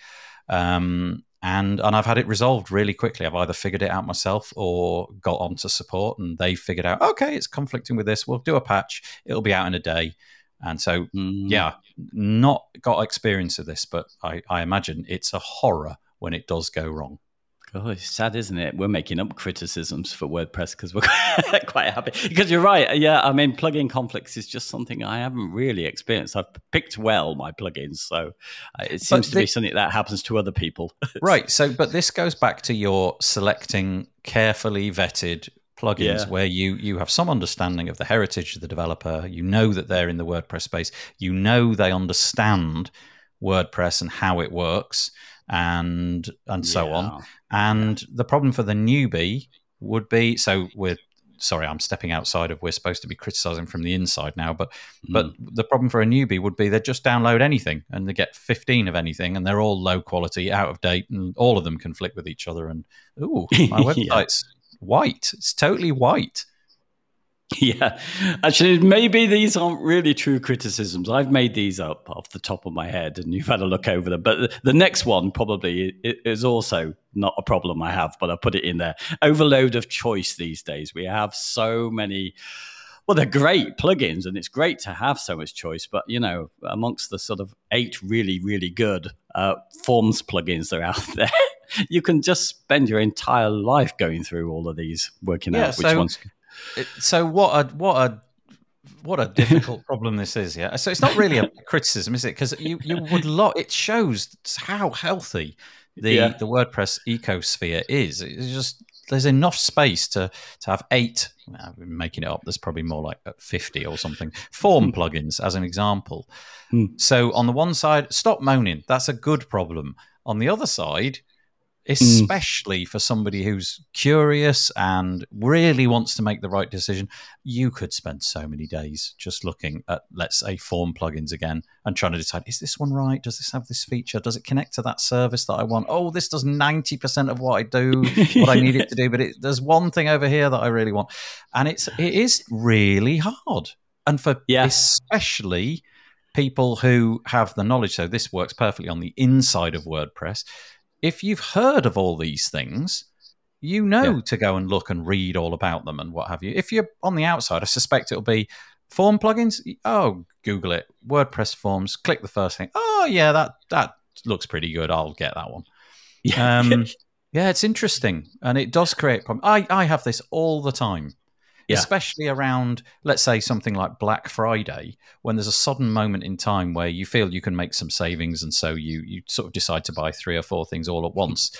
Um, and and I've had it resolved really quickly. I've either figured it out myself or got onto support, and they figured out, okay, it's conflicting with this. We'll do a patch. It'll be out in a day. And so, mm, yeah, not got experience of this, but I, I imagine it's a horror when it does go wrong. Oh, it's sad, isn't it? We're making up criticisms for WordPress because we're quite happy. Because you're right. Yeah, I mean, plugin conflicts is just something I haven't really experienced. I've picked well my plugins, so uh, it seems to be something that happens to other people. Right. So, but this goes back to your selecting carefully vetted plugins Yeah. where you you have some understanding of the heritage of the developer. You know that they're in the WordPress space. You know they understand WordPress and how it works, and and so on. Yeah. And the problem for the newbie would be so we're sorry, I'm stepping outside of we're supposed to be criticizing from the inside now, but but Mm. the problem for a newbie would be they just download anything and they get 15 of anything and they're all low quality, out of date, and all of them conflict with each other. And ooh, my Yeah. website's white. It's totally white. Yeah, actually, maybe these aren't really true criticisms. I've made these up off the top of my head, and you've had a look over them. But the, next one probably is also not a problem I have, but I put it in there. Overload of choice these days. We have so many. Well, they're great plugins, and it's great to have so much choice. But you know, amongst the sort of eight really, really good uh, forms plugins that are out there, you can just spend your entire life going through all of these, working Yeah, out which so- ones. It- so what a what a what a difficult problem this is yeah? So it's not really a criticism is it? Because you you would lot it shows how healthy the Yeah. the wordpress ecosphere is. It's just there's enough space to to have eight i'm making it up there's probably more like 50 or something form plugins as an example. Hmm. so on the one side stop moaning that's a good problem. On the other side Mm. especially for somebody who's curious and really wants to make the right decision you could spend so many days just looking at let's say form plugins again and trying to decide is this one right? Does this have this feature? Does it connect to that service that i want? Oh this does 90% of what i do what i need it to do but it, there's one thing over here that i really want. And it's it is really hard. And for Yeah. especially people who have the knowledge so this works perfectly on the inside of wordpress if you've heard of all these things you know Yeah. to go and look and read all about them and what have you. If you're on the outside, I suspect it'll be form plugins. Oh, Google it, WordPress forms. Click the first thing. Oh, yeah, that that looks pretty good. I'll get that one. Yeah. Um, yeah, it's interesting, and it does create problems. I I have this all the time. Yeah. Especially around, let's say, something like Black Friday, when there's a sudden moment in time where you feel you can make some savings, and so you you sort of decide to buy three or four things all at once.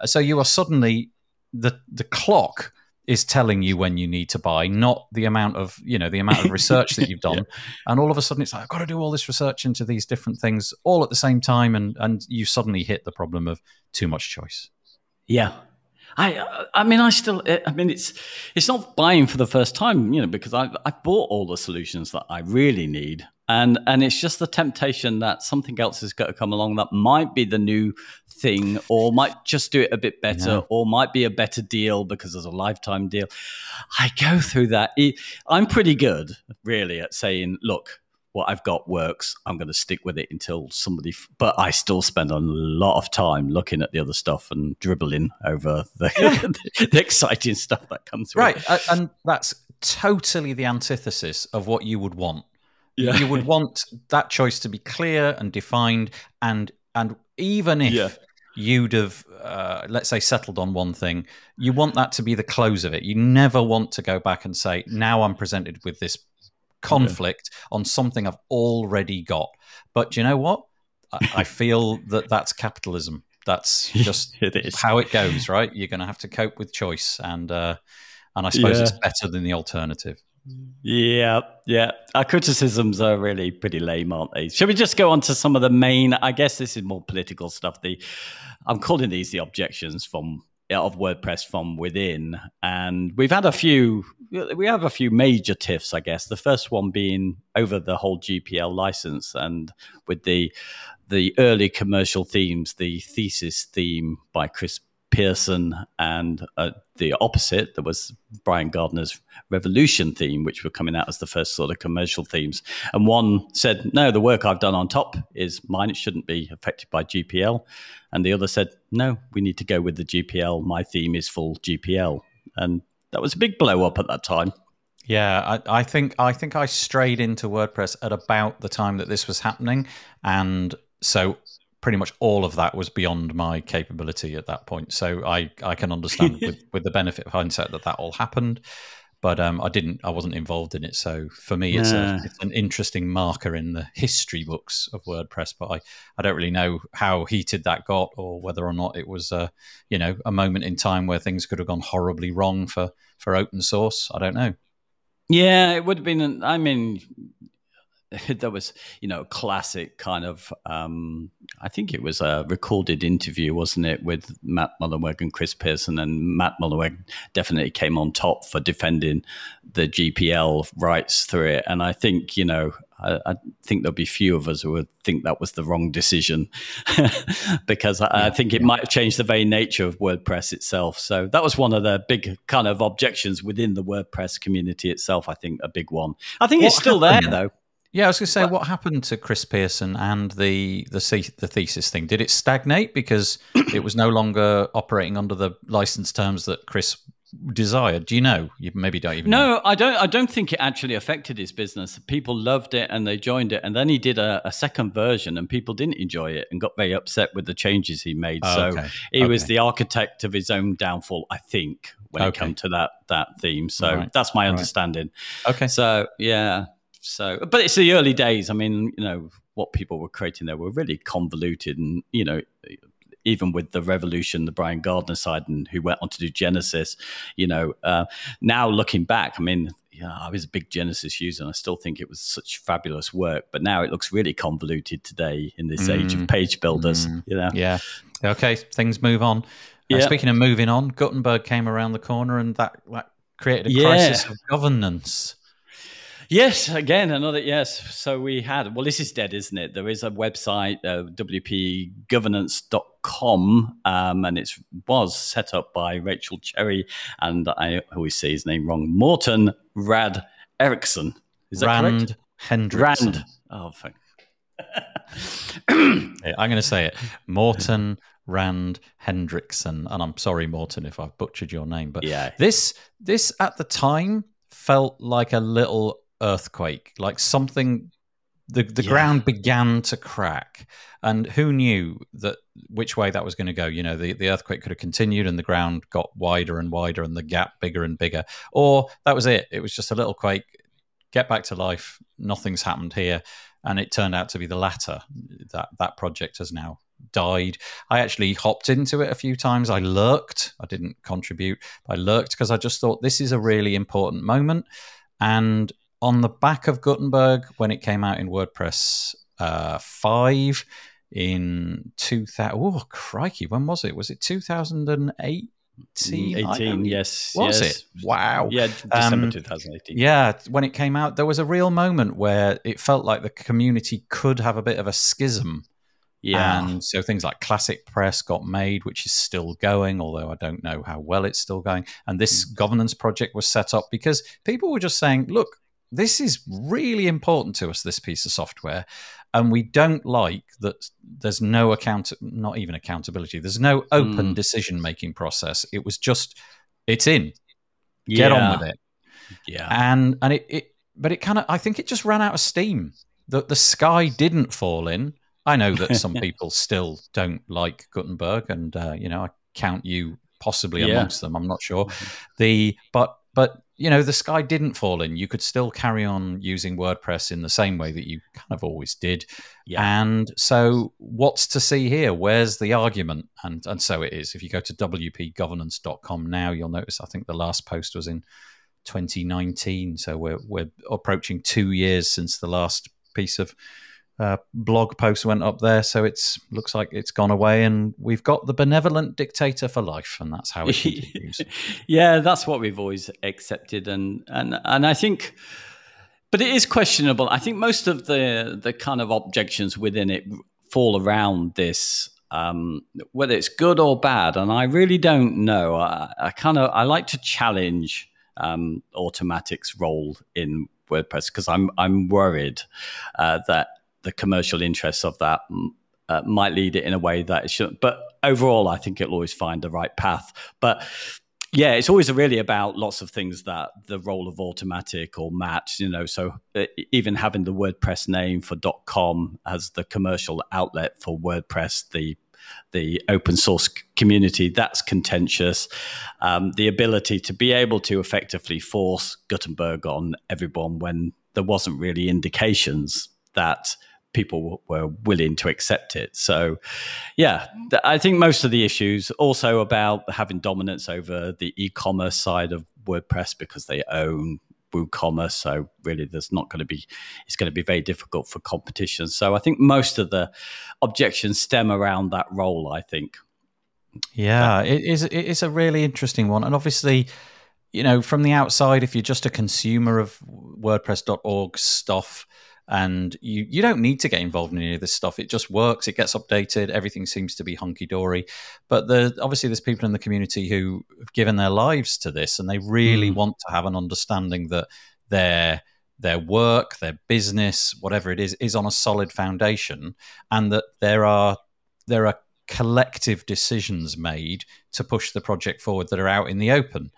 Uh, So you are suddenly the the clock is telling you when you need to buy, not the amount of you know the amount of research that you've done. And all of a sudden, it's like I've got to do all this research into these different things all at the same time, and and you suddenly hit the problem of too much choice. Yeah. I I mean I still eh, I mean it's it's not buying for the first time you know because I I bought all the solutions that I really need and and it's just the temptation that something else has got to come along that might be the new thing or might just do it a bit better Yeah. or might be a better deal because there's a lifetime deal. I go through that. I'm pretty good really at saying look what I've got works. I'm going to stick with it until somebody. F- but I still spend a lot of time looking at the other stuff and dribbling over the, the exciting stuff that comes through. Right, a- and that's totally the antithesis of what you would want. Yeah. You would want that choice to be clear and defined and And even if Yeah. you'd have, uh, let's say, settled on one thing, you want that to be the close of it. You never want to go back and say, now I'm presented with this conflict on something I've already got. But you know what? I, I feel that that's capitalism. That's just it is. how it goes, right? You're going to have to cope with choice, and uh, and I suppose Yeah. it's better than the alternative. Yeah, yeah. Our criticisms are really pretty lame, aren't they? Shall we just go on to some of the main? I guess this is more political stuff. The I'm calling these the objections from of WordPress from within, and we've had a few. We have a few major tiffs, I guess. The first one being over the whole GPL license, and with the the early commercial themes, the thesis theme by Chris Pearson, and uh, the opposite, there was Brian Gardner's Revolution theme, which were coming out as the first sort of commercial themes. And one said, No, the work I've done on top is mine. It shouldn't be affected by GPL. And the other said, No, we need to go with the GPL. My theme is full GPL. And that was a big blow up at that time. Yeah, I, I think I think I strayed into WordPress at about the time that this was happening, and so pretty much all of that was beyond my capability at that point. So I I can understand with with the benefit of hindsight that that all happened, but um, I didn't I wasn't involved in it. So for me, it's Nah. a it's an interesting marker in the history books of WordPress. But I I don't really know how heated that got, or whether or not it was a you know a moment in time where things could have gone horribly wrong for for open source. I don't know. Yeah, it would have been. I mean, there was, you know, classic kind of. Um, I think it was a recorded interview, wasn't it, with Matt Mullenweg and Chris Pearson, and Matt Mullenweg definitely came on top for defending the GPL rights through it. And I think, you know, I, I think there'll be few of us who would think that was the wrong decision, because I, I think it might have changed the very nature of WordPress itself. So that was one of the big kind of objections within the WordPress community itself. I think a big one. I think it's What still there though. Yeah, I was going to say, what happened to Chris Pearson and the the the the thesis thing? Did it stagnate because it was no longer operating under the license terms that Chris desired? Do you know? You maybe don't even. know. No, I don't. I don't think it actually affected his business. People loved it and they joined it, and then he did a, a second version, and people didn't enjoy it and got very upset with the changes he made. Oh, so okay. he was the architect of his own downfall, I think, when it Okay. came to that that theme. So Right. that's my Right. understanding. Okay. So yeah. So, but it's the early days. I mean, you know, what people were creating there were really convoluted, and you know, even with the revolution, the Brian Gardner side, and who went on to do Genesis, you know, uh, now looking back, I mean, yeah, I was a big Genesis user, and I still think it was such fabulous work. But now it looks really convoluted today in this age of Mm. page builders. Mm. You know, Yeah. Okay. Things move on. Uh, speaking of moving on, Gutenberg came around the corner, and that, that created a Yeah. crisis of governance. Yes, again, another yes. So we had, well, this is dead, isn't it? There is a website, uh, wpgovernance.com, um, and it was set up by Rachel Cherry, and I always say his name wrong, Morten Rad Erickson. Is that Rand correct? Hendriksen. Rand. Oh, fuck. Yeah, I'm going to say it. Morten Rand Hendriksen, and I'm sorry, Morten, if I've butchered your name, but yeah. this this at the time felt like a little earthquake, like something. The the Yeah. ground began to crack, and who knew that which way that was going to go? You know, the the earthquake could have continued, and the ground got wider and wider, and the gap bigger and bigger, or that was it. It was just a little quake. Get back to life. Nothing's happened here, and it turned out to be the latter. That that project has now died. I actually hopped into it a few times. I lurked. I didn't contribute. I lurked because I just thought this is a really important moment. And on the back of Gutenberg, when it came out in WordPress uh, 5 in 2000, oh, crikey, when was it? Was it 2008? 18, yes. Was yes. it? Wow. Yeah, December Um, 2018. Yeah, when it came out, there was a real moment where it felt like the community could have a bit of a schism. Yeah. And so things like Classic Press got made, which is still going, although I don't know how well it's still going. And this Hmm. governance project was set up because people were just saying, look, this is really important to us, this piece of software. And we don't like that there's no account, not even accountability, there's no open Mm. decision making process. It was just, it's in, get on with it Yeah. and and it, it but it kind of I think it just ran out of steam. The the sky didn't fall in I know that some people still don't like Gutenberg, and uh, you know I count you possibly Yeah. amongst them. I'm not sure. The but but you know the sky didn't fall in. You could still carry on using WordPress in the same way that you kind of always did. Yeah. And so, what's to see here? Where's the argument? And and so it is. If you go to wpgovernance.com now, you'll notice. I think the last post was in 2019. So we're we're approaching two years since the last piece of uh, blog post went up there. So it's looks like it's gone away, and we've got the benevolent dictator for life, and that's how it continues. yeah, that's what we've always accepted, and and and I think, but it is questionable. I think most of the the kind of objections within it fall around this. Um, whether it's good or bad, and I really don't know. I, I kind of I like to challenge um, Automattic's role in WordPress because I'm I'm worried uh, that the commercial interests of that uh, might lead it in a way that it shouldn't. But overall, I think it'll always find the right path. But yeah, it's always really about lots of things that the role of Automattic or match, you know. So even having the WordPress name for .com as the commercial outlet for WordPress, the the open source community, that's contentious. Um, the ability to be able to effectively force Gutenberg on everyone when there wasn't really indications that people were willing to accept it. So, yeah, I think most of the issues also about having dominance over the e-commerce side of WordPress because they own WooCommerce. So really, there's not going to be it's going to be very difficult for competition. So I think most of the objections stem around that role. I think. Yeah, it is. It is a really interesting one, and obviously, you know, from the outside, if you're just a consumer of WordPress.org stuff, and you you don't need to get involved in any of this stuff, it just works. It gets updated. Everything seems to be hunky dory. But the obviously, there's people in the community who have given their lives to this, and they really Mm. want to have an understanding that their their work, their business, whatever it is, is on a solid foundation, and that there are there are collective decisions made to push the project forward that are out in the open.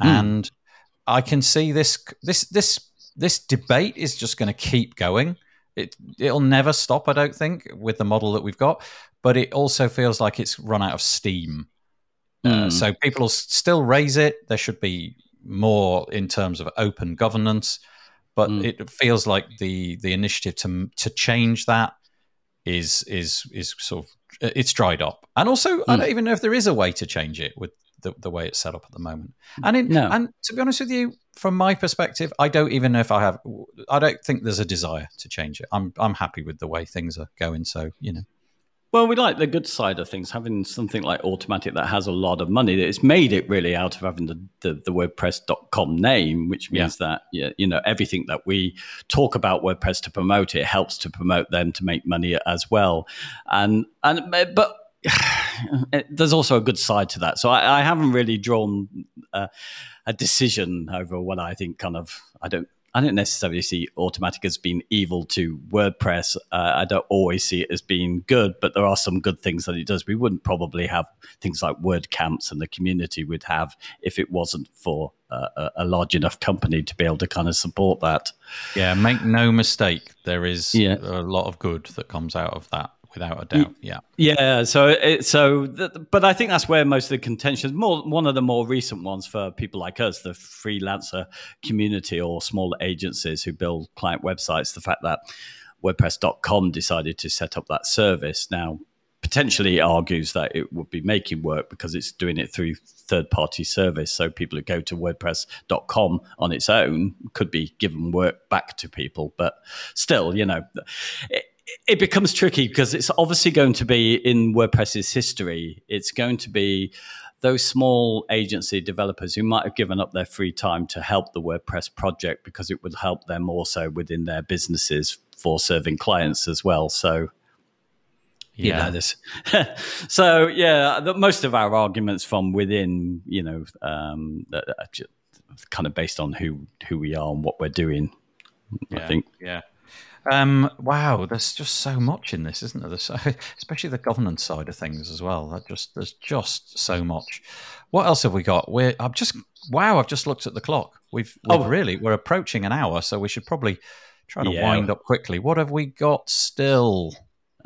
Mm. And I can see this this this this debate is just going to keep going. It it'll never stop, I don't think, with the model that we've got. But it also feels like it's run out of steam. Uh, Mm. so people will still raise it. There should be more in terms of open governance, but Mm. it feels like the the initiative to to change that is is is sort of it's dried up. And also, I Mm. don't even know if there is a way to change it with the, the way it's set up at the moment. Mm. And in, No. and to be honest with you, from my perspective, I don't even know if I have. I don't think there's a desire to change it. I'm I'm happy with the way things are going. So you know, Well, we like the good side of things, having something like Automattic that has a lot of money. that It's made it really out of having the, the, the WordPress.com name, which means that, yeah, you know, everything that we talk about WordPress to promote it helps to promote them to make money as well. And, and, but there's also a good side to that. So I, I haven't really drawn uh, a decision over what I think kind of, I don't, I don't necessarily see Automattic as being evil to WordPress. Uh, I don't always see it as being good, but there are some good things that it does. We wouldn't probably have things like WordCamps and the community would have if it wasn't for uh, a, a large enough company to be able to kind of support that. yeah, make no mistake, there is Yeah. a lot of good that comes out of that, without a doubt. Yeah, Yeah, so it, so, th- but I think that's where most of the contention is. More one of the more recent ones for people like us, the freelancer community or small agencies who build client websites. The fact that WordPress.com decided to set up that service now potentially argues that it would be making work because it's doing it through third party service. So people who go to WordPress.com on its own could be given work back to people, but still, you know. It, it becomes tricky because it's obviously going to be in WordPress's history. It's going to be those small agency developers who might have given up their free time to help the WordPress project because it would help them also within their businesses for serving clients as well. So, you yeah. know, this. so, yeah, the, most of our arguments from within, you know, um, are ju- kind of based on who who we are and what we're doing. I think. Yeah. Um, wow, there's just so much in this, isn't there? So, especially the governance side of things as well. That just there's just so much. What else have we got? We're I'm just wow. I've just looked at the clock. We've, we've Oh. really we're approaching an hour, so we should probably try to Yeah. wind up quickly. What have we got still?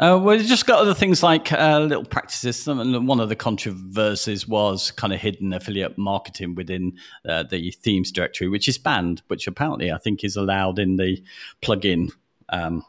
Uh, you just got other things like uh, little practices. And one of the controversies was kind of hidden affiliate marketing within uh, the themes directory, which is banned, which apparently I think is allowed in the plugin um,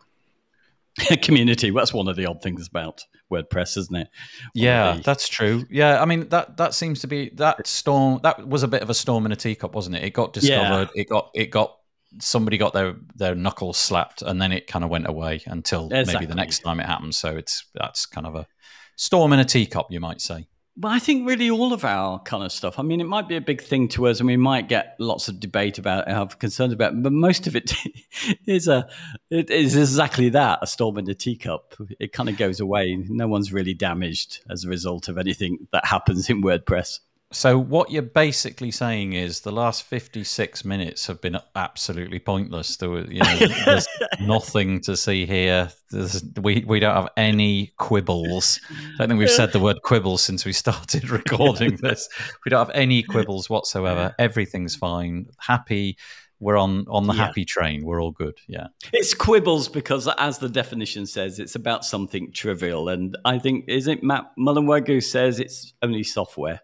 community. That's one of the odd things about WordPress, isn't it? One yeah, the, that's true. Yeah, I mean that that seems to be that storm. That was a bit of a storm in a teacup, wasn't it? It got discovered. Yeah. It got it got somebody got their their knuckles slapped, and then it kind of went away until exactly. maybe the next time it happens. So it's that's kind of a storm in a teacup, you might say. Well, I think really all of our kind of stuff. I mean, it might be a big thing to us, and we might get lots of debate about it, have concerns about it, but most of it is a it is exactly that a storm in the teacup. It kind of goes away. No one's really damaged as a result of anything that happens in WordPress. So what you're basically saying is the last 56 minutes have been absolutely pointless. There was, you know, there's nothing to see here. There's, we we don't have any quibbles. I don't think we've said the word quibbles since we started recording this. We don't have any quibbles whatsoever. Everything's fine. Happy. We're on on the yeah. happy train. We're all good. Yeah. It's quibbles because, as the definition says, it's about something trivial. And I think, is it Matt Mullenweg says it's only software?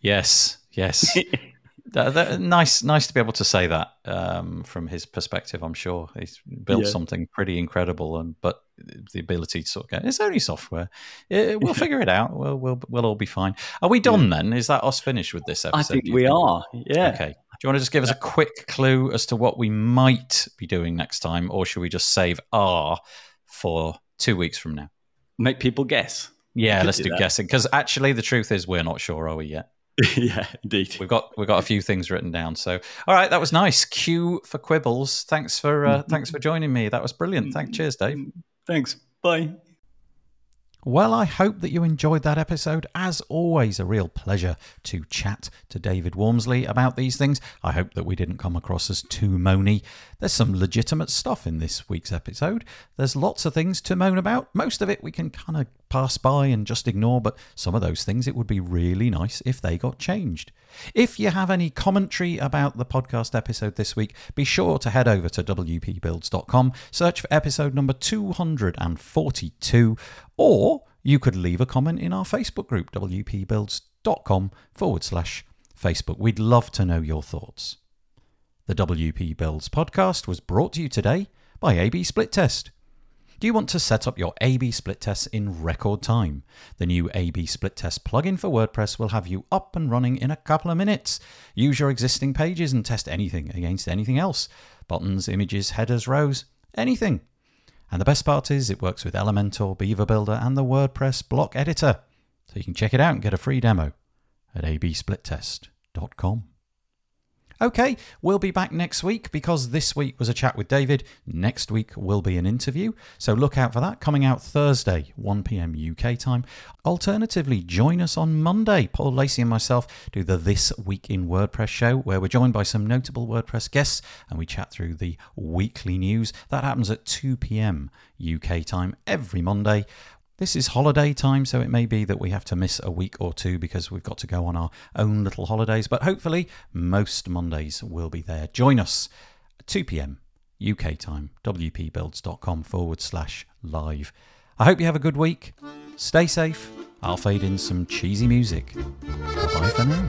Yes, yes. that, that, nice, nice to be able to say that um, from his perspective. I'm sure he's built yeah. something pretty incredible, and but the ability to sort of get it's only software. It, we'll figure it out. We'll, we'll we'll all be fine. Are we done yeah. then? Is that us finished with this episode? I think we think? are. Yeah. Okay. Do you want to just give us a quick clue as to what we might be doing next time, or should we just save R for two weeks from now? Make people guess. Yeah, let's do, do guessing because actually the truth is we're not sure, are we yet? yeah, indeed. We've got we've got a few things written down. So, all right, that was nice. Q for quibbles. Thanks for uh, mm-hmm. thanks for joining me. That was brilliant. Mm-hmm. Thank, cheers, Dave. Mm-hmm. Thanks. Bye. Well, I hope that you enjoyed that episode. As always, a real pleasure to chat to David Waumsley about these things. I hope that we didn't come across as too moany. There's some legitimate stuff in this week's episode. There's lots of things to moan about. Most of it we can kind of pass by and just ignore, but some of those things it would be really nice if they got changed. If you have any commentary about the podcast episode this week, be sure to head over to wpbuilds.com, search for episode number 242, or you could leave a comment in our Facebook group, wpbuilds.com forward slash Facebook. We'd love to know your thoughts. The WP Builds podcast was brought to you today by AB Split Test. Do you want to set up your A B split tests in record time? The new A B split test plugin for WordPress will have you up and running in a couple of minutes. Use your existing pages and test anything against anything else buttons, images, headers, rows, anything. And the best part is it works with Elementor, Beaver Builder, and the WordPress block editor. So you can check it out and get a free demo at absplittest.com. Okay, we'll be back next week because this week was a chat with David. Next week will be an interview. So look out for that coming out Thursday, 1 pm UK time. Alternatively, join us on Monday. Paul Lacey and myself do the This Week in WordPress show where we're joined by some notable WordPress guests and we chat through the weekly news. That happens at 2 pm UK time every Monday. This is holiday time, so it may be that we have to miss a week or two because we've got to go on our own little holidays, but hopefully most Mondays will be there. Join us at 2 pm UK time, wpbuilds.com forward slash live. I hope you have a good week. Stay safe. I'll fade in some cheesy music. Bye for now.